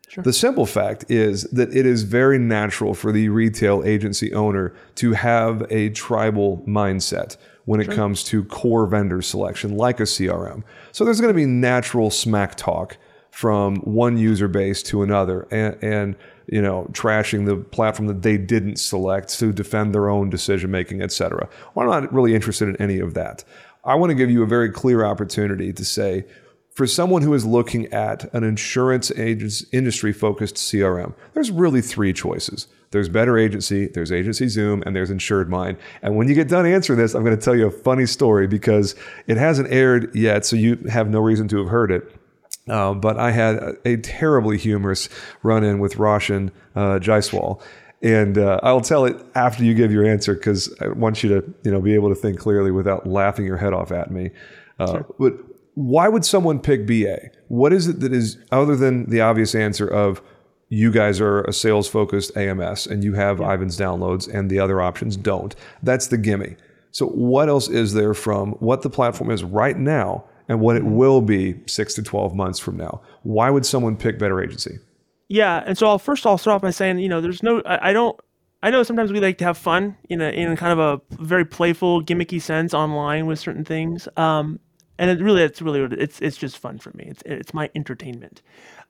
Sure. The simple fact is that it is very natural for the retail agency owner to have a tribal mindset when it comes to core vendor selection, like a CRM. So there's going to be natural smack talk from one user base to another, and, and you know, trashing the platform that they didn't select to defend their own decision making, et cetera. Well, I'm not really interested in any of that. I want to give you a very clear opportunity to say, for someone who is looking at an insurance industry focused CRM, there's really three choices. There's Better Agency, there's Agency Zoom, and there's Insured Mine. And when you get done answering this, I'm going to tell you a funny story because it hasn't aired yet, so you have no reason to have heard it. Uh, but I had a, a terribly humorous run in with Roshan uh, Jaiswal. And uh, I'll tell it after you give your answer because I want you to, you know, be able to think clearly without laughing your head off at me. Uh, sure. But why would someone pick BA? What is it that is other than the obvious answer of you guys are a sales focused AMS and you have yeah. Ivans downloads and the other options don't? That's the gimme. So what else is there from what the platform is right now and what it will be six to 12 months from now. Why would someone pick Better Agency? Yeah, and so I'll first I'll start off by saying, you know, there's no, I, I don't, I know sometimes we like to have fun in a in kind of a very playful, gimmicky sense online with certain things. Um, and it really, it's really, it's it's just fun for me. It's it's my entertainment.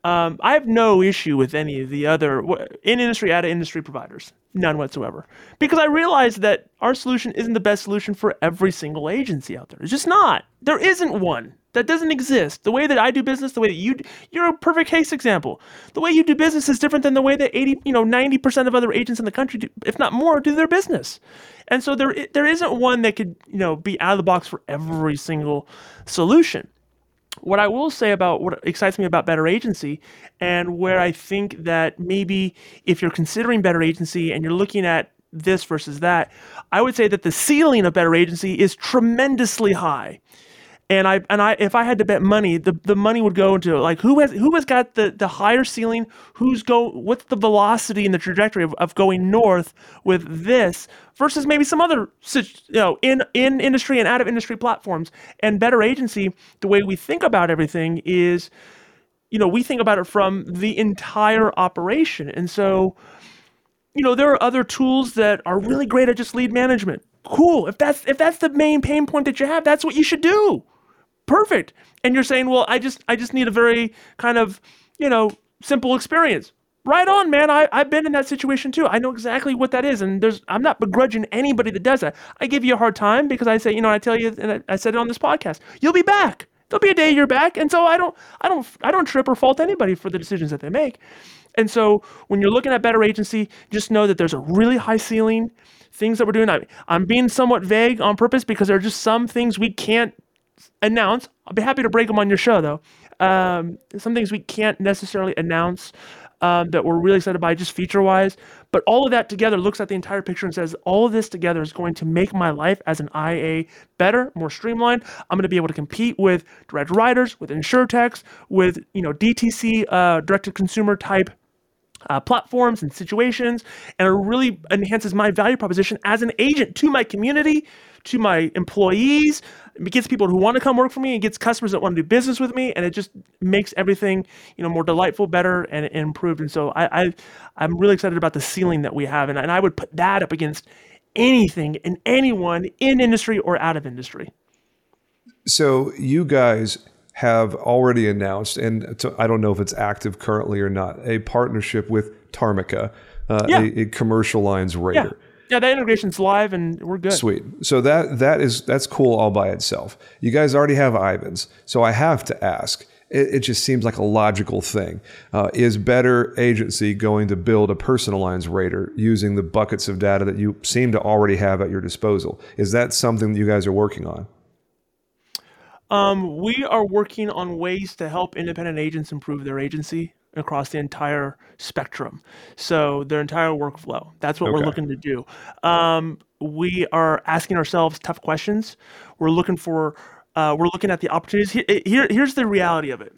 Um, I have no issue with any of the other in industry, out of industry providers, none whatsoever, because I realize that our solution isn't the best solution for every single agency out there. It's just not. There isn't one that doesn't exist. The way that I do business, the way that you, you're a perfect case example. The way you do business is different than the way that 80, you know, 90% of other agents in the country, do, if not more, do their business. And so there, there isn't one that could, you know, be out of the box for every single solution what I will say about what excites me about Better Agency, and where I think that maybe if you're considering Better Agency and you're looking at this versus that, I would say that the ceiling of Better Agency is tremendously high and I and I if I had to bet money, the, the money would go into like who has who has got the, the higher ceiling, who's go what's the velocity and the trajectory of, of going north with this versus maybe some other you know in in industry and out of industry platforms. And better agency, the way we think about everything is, you know, we think about it from the entire operation. And so, you know, there are other tools that are really great at just lead management. Cool. If that's if that's the main pain point that you have, that's what you should do perfect. And you're saying, well, I just I just need a very kind of, you know, simple experience. Right on, man. I, I've been in that situation too. I know exactly what that is. And there's I'm not begrudging anybody that does that. I give you a hard time because I say, you know, I tell you and I, I said it on this podcast, you'll be back. There'll be a day you're back. And so I don't I don't I don't trip or fault anybody for the decisions that they make. And so when you're looking at better agency, just know that there's a really high ceiling. Things that we're doing. I, I'm being somewhat vague on purpose because there are just some things we can't announce. I'll be happy to break them on your show, though. Um, some things we can't necessarily announce um, that we're really excited by, just feature wise. But all of that together looks at the entire picture and says, all of this together is going to make my life as an IA better, more streamlined. I'm going to be able to compete with direct writers, with insurtechs, with you know DTC, uh, direct to consumer type uh, platforms and situations, and it really enhances my value proposition as an agent to my community, to my employees. It gets people who want to come work for me, and gets customers that want to do business with me, and it just makes everything you know more delightful, better, and, and improved. And so I, I I'm really excited about the ceiling that we have, and, and I would put that up against anything and anyone in industry or out of industry. So you guys have already announced, and to, I don't know if it's active currently or not, a partnership with Tarmika uh, yeah. a, a, commercial lines rater. Yeah. Yeah, that integration's live and we're good. Sweet. So that that is that's cool all by itself. You guys already have Ivans, so I have to ask. It, it just seems like a logical thing. Uh, is Better Agency going to build a personal lines rater using the buckets of data that you seem to already have at your disposal? Is that something that you guys are working on? Um, we are working on ways to help independent agents improve their agency across the entire spectrum. So their entire workflow. That's what okay. we're looking to do. Um, we are asking ourselves tough questions. We're looking for. Uh, we're looking at the opportunities. Here, here's the reality of it.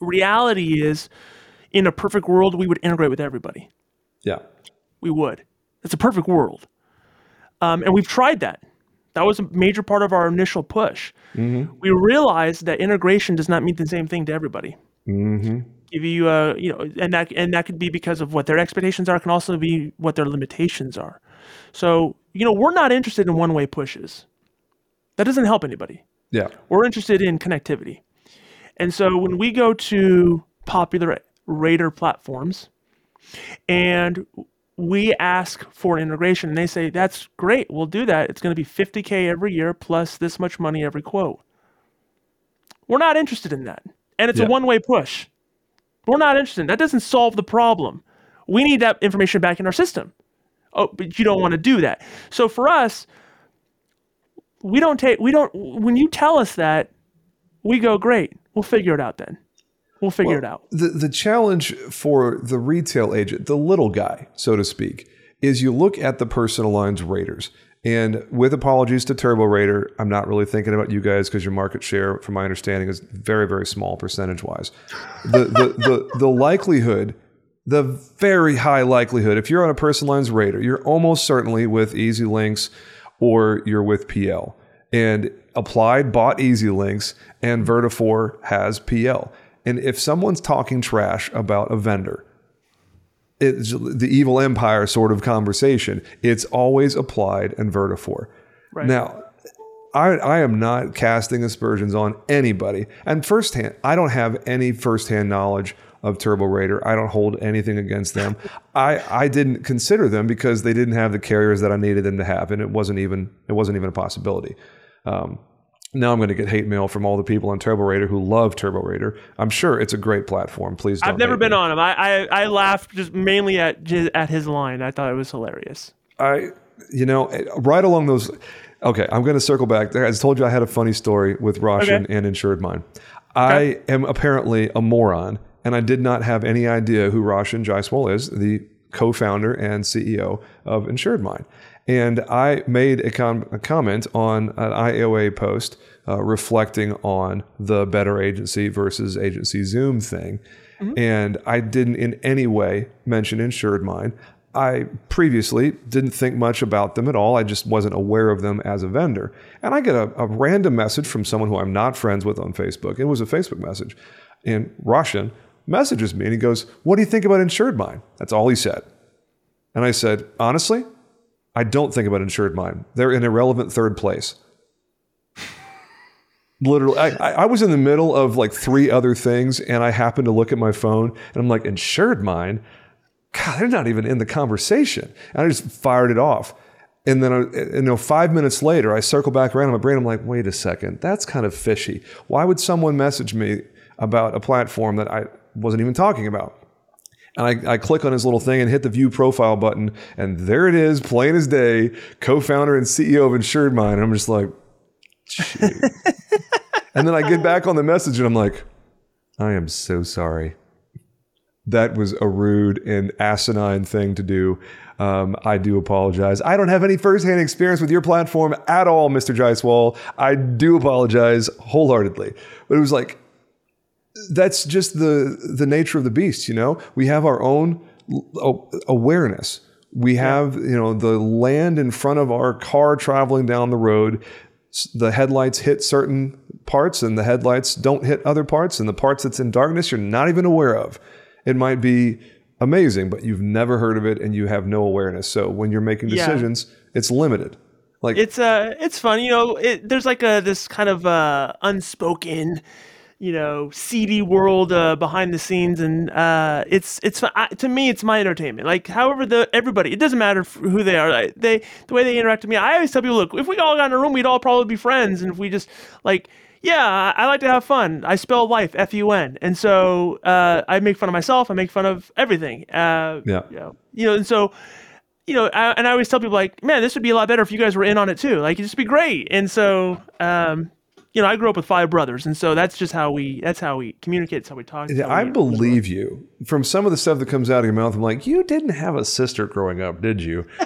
Reality is, in a perfect world, we would integrate with everybody. Yeah, we would. It's a perfect world, um, and we've tried that. That was a major part of our initial push. Mm-hmm. We realized that integration does not mean the same thing to everybody. Mm-hmm. Give you a, you know, and that and that could be because of what their expectations are. Can also be what their limitations are. So you know, we're not interested in one-way pushes. That doesn't help anybody. Yeah, we're interested in connectivity. And so when we go to popular rater platforms, and we ask for an integration. And they say that's great we'll do that. It's going to be 50k every year plus this much money every quote. We're not interested in that and it's yeah. a one-way push. We're not interested that. Doesn't solve the problem. We need that information back in our system. Oh but you don't want to do that. So for us we don't take we don't when you tell us that we go great we'll figure it out then We'll figure well, it out. The the challenge for the retail agent, the little guy, so to speak, is you look at the personal lines raters. And with apologies to TurboRater, I'm not really thinking about you guys because your market share, from my understanding, is very, very small percentage wise. The, the, the, the likelihood, the very high likelihood, if you're on a personal lines rater, you're almost certainly with EZLynx or you're with PL. And Applied bought EZLynx and Vertafore has PL. And if someone's talking trash about a vendor, it's the evil empire sort of conversation. It's always Applied and Vertafore. Right. Now, I, I am not casting aspersions on anybody. And firsthand, I don't have any firsthand knowledge of TurboRater. I don't hold anything against them. [laughs] I, I didn't consider them because they didn't have the carriers that I needed them to have, and it wasn't even it wasn't even a possibility. Um, now I'm going to get hate mail from all the people on TurboRater who love TurboRater. I'm sure it's a great platform. Please, don't I've never been me. on him. I, I I laughed just mainly at at his line. I thought it was hilarious. I, you know, eh, right along those. Okay, I'm going to circle back. I told you I had a funny story with Roshan Okay. and Insured Mine. I am apparently a moron, and I did not have any idea who Roshan Jaiswal is, the co-founder and CEO of Insured Mine. And I made a, com- a comment on an IAOA post uh, reflecting on the better agency versus agency Zoom thing. And I didn't in any way mention Insured Mine. I previously didn't think much about them at all. I just wasn't aware of them as a vendor. And I get a, a random message from someone who I'm not friends with on Facebook. It was a Facebook message. And Roshan messages me and he goes, What do you think about Insured Mine? That's all he said. And I said, Honestly, I don't think about Insured Mine. They're in irrelevant third place. Literally, I, I was in the middle of like three other things and I happened to look at my phone and I'm like, Insured Mine? God, they're not even in the conversation. And I just fired it off. And then, uh, I, you know, five minutes later, I circle back around in my brain. I'm like, wait a second, that's kind of fishy. Why would someone message me about a platform that I wasn't even talking about? And I, I click on his little thing and hit the view profile button, and there it is, plain as day, co-founder and CEO of Insured Mine. And I'm just like, [laughs] and then I get back on the message, and I'm like, I am so sorry that was a rude and asinine thing to do. Um, I do apologize. I don't have any firsthand experience with your platform at all, Mr. Jaiswal. I do apologize wholeheartedly. But it was like, that's just the the nature of the beast, you know? We have our own awareness. We have, you know, the land in front of our car traveling down the road. The headlights hit certain parts and the headlights don't hit other parts and the parts that's in darkness you're not even aware of. It might be amazing, but you've never heard of it and you have no awareness. So when you're making Yeah. decisions, it's limited. Like It's uh, it's fun, you know. It, there's like a this kind of uh, unspoken, you know, seedy world uh, behind the scenes, and uh, it's it's I, to me, it's my entertainment. Like, however, the everybody, it doesn't matter who they are. Like, they the way they interact with me. I always tell people, look, if we all got in a room, we'd all probably be friends, and if we just like. Yeah, I I like to have fun. I spell life F U N, and so uh, I make fun of myself. I make fun of everything. Uh, Yeah. you know, you know, and so you know, I, and I always tell people like, man, this would be a lot better if you guys were in on it too. Like, it'd just be great. And so, um, you know, I grew up with five brothers, and so that's just how we that's how we communicate. It's how we talk. Yeah, I believe you. From some of the stuff that comes out of your mouth, I'm like, you didn't have a sister growing up, did you? [laughs]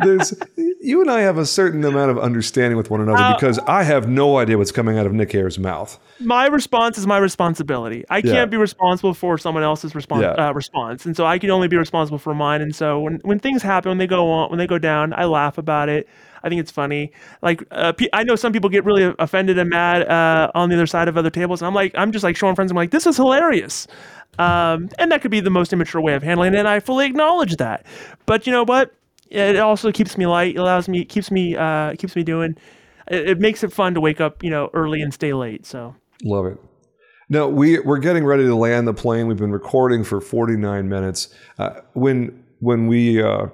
There's, you and I have a certain amount of understanding with one another Uh, because I have no idea what's coming out of Nick Ayers' mouth. my response is my responsibility. I Yeah. can't be responsible for someone else's response Yeah. uh, response, and so I can only be responsible for mine. And so when when things happen, when they go on, when they go down, I laugh about it. I think it's funny. Like uh, I know some people get really offended and mad uh, on the other side of other tables, and I'm like, I'm just like showing friends. I'm like, this is hilarious. Um, and that could be the most immature way of handling it. And I fully acknowledge that. But you know what? It also keeps me light. It allows me, keeps me, uh, keeps me doing. It, it makes it fun to wake up, you know, early and stay late. So. Love it. No, we we're getting ready to land the plane. We've been recording for 49 minutes. Uh, when when we uh,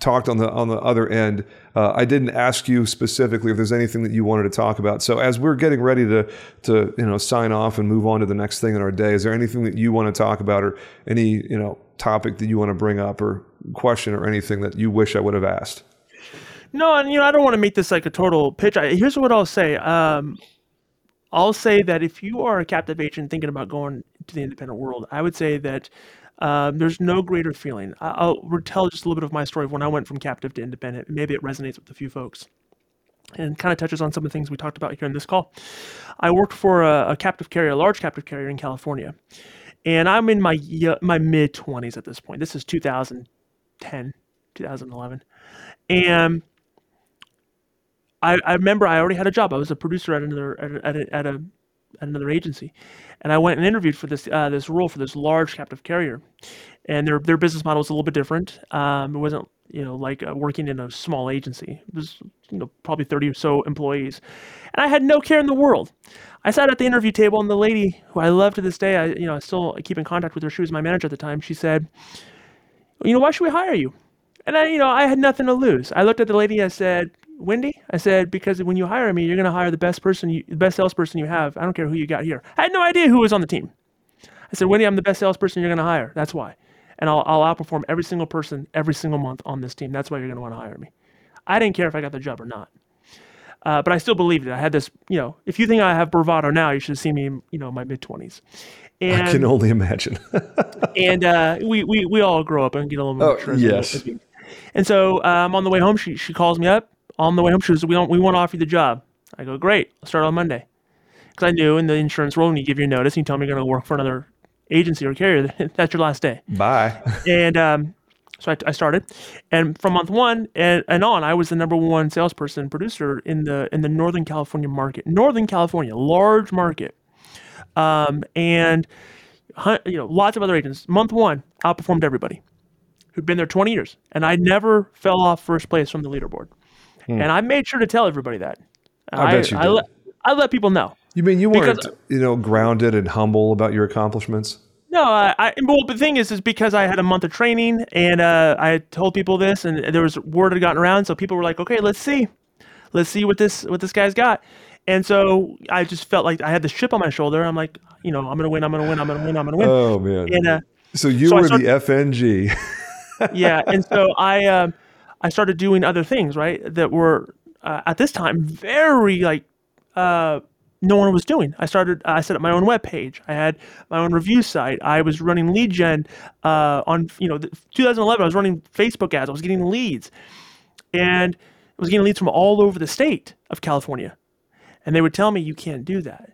talked on the on the other end, uh, I didn't ask you specifically if there's anything that you wanted to talk about. So as we're getting ready to to you know sign off and move on to the next thing in our day, is there anything that you want to talk about or any you know topic that you want to bring up or question or anything that you wish I would have asked? No, and you know, I don't want to make this like a total pitch. I, here's what I'll say. Um, I'll say that if you are a captive agent thinking about going to the independent world, I would say that um, there's no greater feeling. I'll retell just a little bit of my story of when I went from captive to independent. Maybe it resonates with a few folks and kind of touches on some of the things we talked about here in this call. I worked for a, a captive carrier, a large captive carrier in California, and I'm in my my mid 20s at this point. This is 2010, 2011, and I, I remember I already had a job. I was a producer at another at a, at a, at, a, another agency, and I went and interviewed for this uh, this role for this large captive carrier, and their their business model was a little bit different. Um, it wasn't you know like uh, working in a small agency. It was you know probably thirty or so employees, and I had no care in the world. I sat at the interview table, and the lady who I love to this day, I you know I still keep in contact with her. She was my manager at the time. She said, "You know, why should we hire you?" And I, you know, I had nothing to lose. I looked at the lady. I said, Wendy, I said, because when you hire me, you're going to hire the best person, you, the best salesperson you have. I don't care who you got here. I had no idea who was on the team. I said, Wendy, I'm the best salesperson you're going to hire. That's why. And I'll, I'll outperform every single person every single month on this team. That's why you're going to want to hire me. I didn't care if I got the job or not. Uh, but I still believed it. I had this, you know, if you think I have bravado now, you should see me, you know, my mid 20s. And, I can only imagine. [laughs] and uh, we, we, we all grow up and get a little more oh, yes. And so um, on the way home, she, she calls me up on the way home, she goes, "We don't. We want to offer you the job." I go, "Great. I'll start on Monday." Because I knew in the insurance world, when you give your notice, and you tell me you're going to work for another agency or carrier, [laughs] that's your last day. Bye. [laughs] and um, so I, I, started, and from month one and, and on, I was the number one salesperson producer in the in the Northern California market. Northern California, large market, um, and you know lots of other agents. Month one outperformed everybody who'd been there 20 years, and I never fell off first place from the leaderboard. Hmm. And I made sure to tell everybody that. I, I bet you I, did. let, I let people know. You mean you weren't, because, you know, grounded and humble about your accomplishments? No, I, I well, the thing is, is because I had a month of training and uh, I told people this, and there was word had gotten around, so people were like, "Okay, let's see, let's see what this what this guy's got." And so I just felt like I had the chip on my shoulder. I'm like, you know, I'm gonna win, I'm gonna win, I'm gonna win, I'm gonna win. Oh man! And uh, so you so were started, the FNG. yeah, and so I um, I started doing other things, right? That were uh, at this time very like uh, no one was doing. I started. I set up my own web page. I had my own review site. I was running lead gen uh, on you know 2011. I was running Facebook ads. I was getting leads, and I was getting leads from all over the state of California, and they would tell me you can't do that.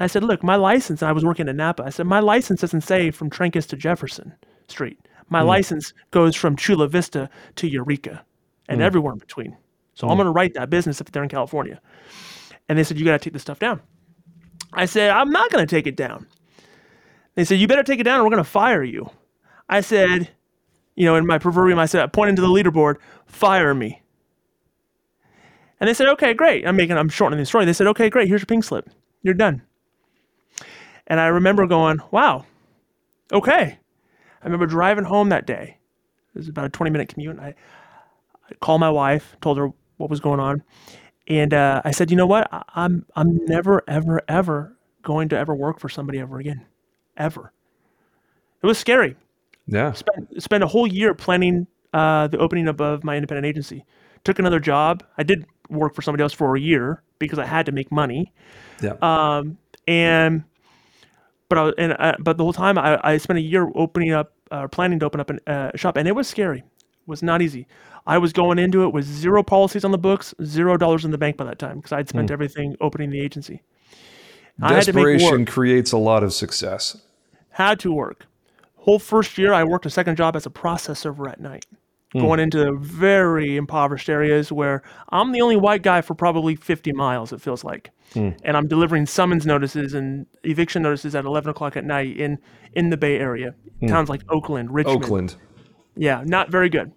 And I said, look, my license. I was working in Napa. I said my license doesn't say from Trancas to Jefferson Street. My mm. license goes from Chula Vista to Eureka, and mm. everywhere in between. So mm. I'm going to write that business if they're in California. And they said, You got to take this stuff down. I said, I'm not going to take it down. They said, You better take it down or we're going to fire you. I said, You know, in my proverbial, I said, pointing to the leaderboard, fire me. And they said, Okay, great. I'm making, I'm shortening the story. They said, Okay, great. Here's your pink slip. You're done. And I remember going, Wow, okay. I remember driving home that day. It was about a 20 minute commute. I, I called my wife, told her what was going on. And uh, I said, you know what? I, I'm I'm never ever ever going to ever work for somebody ever again, ever. It was scary. Yeah. Spent spent a whole year planning uh, the opening up of my independent agency. Took another job. I did work for somebody else for a year because I had to make money. Yeah. Um, and but I and uh, but the whole time I, I spent a year opening up, uh, planning to open up a uh, shop, and it was scary. It was not easy. I was going into it with zero policies on the books, zero dollars in the bank by that time because I'd spent mm. everything opening the agency. Desperation creates a lot of success. Had to work. Whole first year, I worked a second job as a process server at night, mm. going into very impoverished areas where I'm the only white guy for probably 50 miles. It feels like, mm. and I'm delivering summons notices and eviction notices at 11 o'clock at night in in the Bay Area, hmm. towns like Oakland, Richmond. Oakland. Yeah, not very good.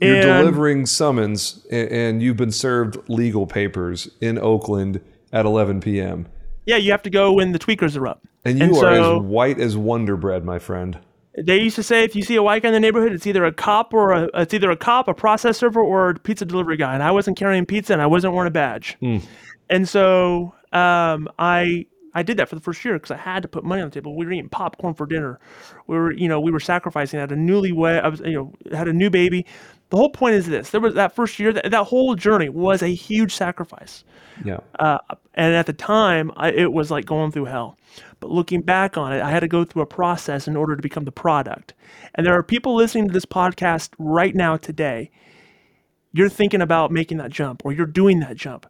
You're and, delivering summons, and you've been served legal papers in Oakland at 11 p.m. Yeah, you have to go when the tweakers are up. And you and are so, as white as Wonder Bread, my friend. They used to say if you see a white guy in the neighborhood, it's either a cop or a, it's either a cop, a process server, or a pizza delivery guy. And I wasn't carrying pizza, and I wasn't wearing a badge. Mm. And so um, I I did that for the first year because I had to put money on the table. We were eating popcorn for dinner. We were, you know, we were sacrificing. I had a newlywed, I was, you know, had a new baby. The whole point is this: there was that first year, that, that whole journey was a huge sacrifice. Yeah. Uh, and at the time, I, it was like going through hell. But looking back on it, I had to go through a process in order to become the product. And there are people listening to this podcast right now today. You're thinking about making that jump, or you're doing that jump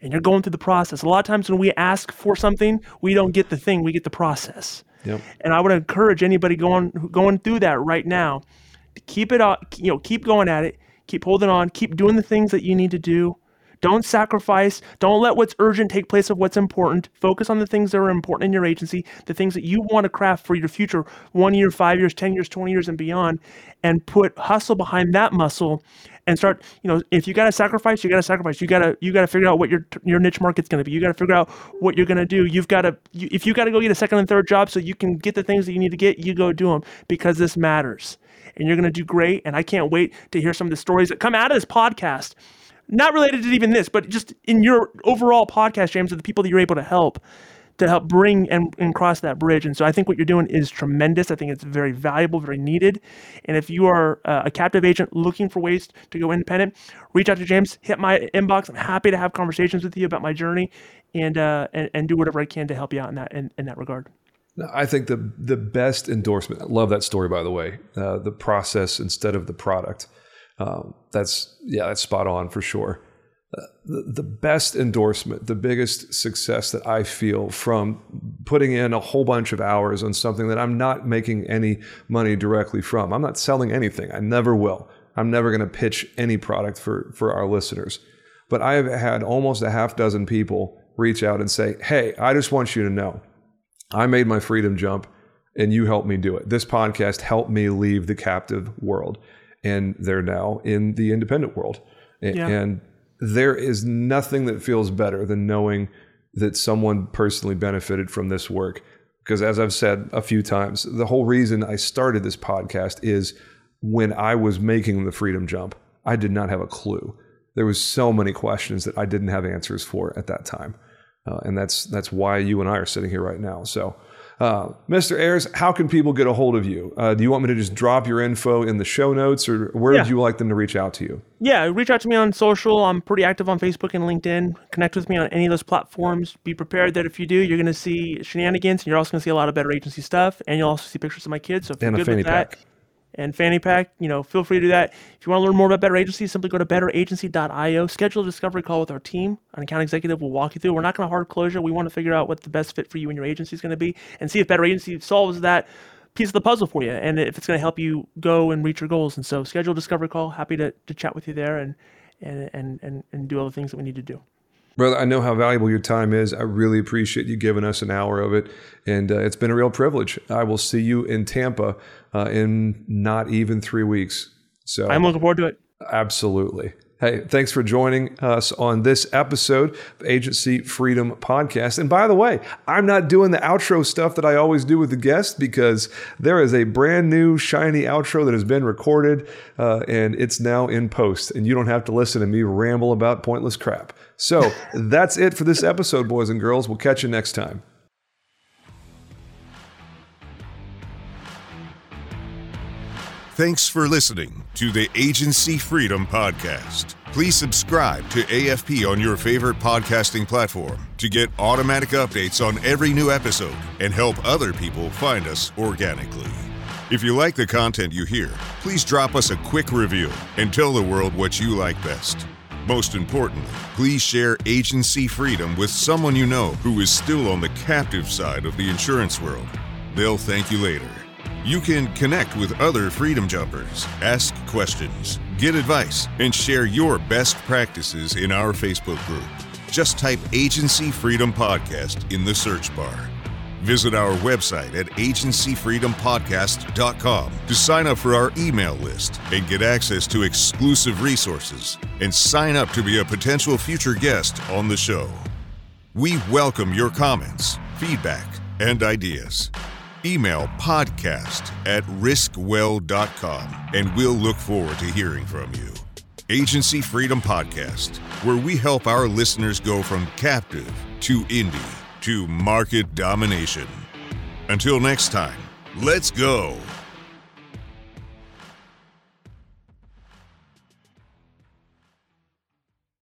and you're going through the process. A lot of times when we ask for something, we don't get the thing, we get the process. Yep. And I would encourage anybody going going through that right now to keep it up, you know, keep going at it, keep holding on, keep doing the things that you need to do. Don't sacrifice. Don't let what's urgent take place of what's important. Focus on the things that are important in your agency, the things that you want to craft for your future one year, five years, 10 years, 20 years, and beyond, and put hustle behind that muscle and start you know if you got to sacrifice you got to sacrifice. You got to you got to figure out what your your niche market's going to be. You got to figure out what you're going to do. You've got to you, if you got to go get a second and third job so you can get the things that you need to get you go do them because this matters. And you're going to do great and i can't wait to hear some of the stories that come out of this podcast. Not related to even this but just in your overall podcast james of the people that you're able to help to help bring and, and cross that bridge. And so I think what you're doing is tremendous. I think it's very valuable, very needed. And if you are uh, a captive agent looking for ways to go independent, reach out to James, hit my inbox. I'm happy to have conversations with you about my journey and uh, and, and do whatever I can to help you out in that in, in that regard. I think the the best endorsement. I love that story, by the way. Uh, the process instead of the product. Um, that's yeah, that's spot on for sure the, best endorsement, the biggest success that I feel from putting in a whole bunch of hours on something that I'm not making any money directly from. I'm not selling anything. I never will. I'm never going to pitch any product for, for our listeners. But I have had almost a half dozen people reach out and say, Hey, I just want you to know I made my freedom jump and you helped me do it. This podcast helped me leave the captive world. And they're now in the independent world. Yeah. And there is nothing that feels better than knowing that someone personally benefited from this work. Because as I've said a few times, the whole reason I started this podcast is when I was making the freedom jump, I did not have a clue. There was so many questions that I didn't have answers for at that time. Uh, and that's that's why you and I are sitting here right now. So uh, Mr. Ayers, how can people get a hold of you? Uh, do you want me to just drop your info in the show notes, or where yeah. would you like them to reach out to you? Yeah, reach out to me on social. I'm pretty active on Facebook and LinkedIn. Connect with me on any of those platforms. Be prepared that if you do, you're going to see shenanigans, and you're also going to see a lot of better agency stuff, and you'll also see pictures of my kids. So if and you're good with that, pack and fanny pack, you know, feel free to do that. If you want to learn more about Better Agency, simply go to betteragency.io, schedule a discovery call with our team. An account executive will walk you through. We're not going to hard closure. We want to figure out what the best fit for you and your agency is going to be and see if Better Agency solves that piece of the puzzle for you and if it's going to help you go and reach your goals. And so schedule a discovery call. Happy to, to chat with you there and, and, and, and, and do all the things that we need to do. Brother, I know how valuable your time is. I really appreciate you giving us an hour of it. And uh, it's been a real privilege. I will see you in Tampa uh, in not even three weeks. So I'm looking forward to it. Absolutely. Hey, thanks for joining us on this episode of Agency Freedom Podcast. And by the way, I'm not doing the outro stuff that I always do with the guests because there is a brand new shiny outro that has been recorded uh, and it's now in post. And you don't have to listen to me ramble about pointless crap. So [laughs] that's it for this episode, boys and girls. We'll catch you next time. Thanks for listening to the Agency Freedom Podcast. Please subscribe to AFP on your favorite podcasting platform to get automatic updates on every new episode and help other people find us organically. If you like the content you hear, please drop us a quick review and tell the world what you like best. Most importantly, please share agency freedom with someone you know who is still on the captive side of the insurance world. They'll thank you later. You can connect with other Freedom Jumpers, ask questions, get advice, and share your best practices in our Facebook group. Just type Agency Freedom Podcast in the search bar. Visit our website at agencyfreedompodcast.com to sign up for our email list and get access to exclusive resources and sign up to be a potential future guest on the show. We welcome your comments, feedback, and ideas. Email podcast at riskwell.com and we'll look forward to hearing from you. Agency Freedom Podcast, where we help our listeners go from captive to indie to market domination. Until next time, let's go.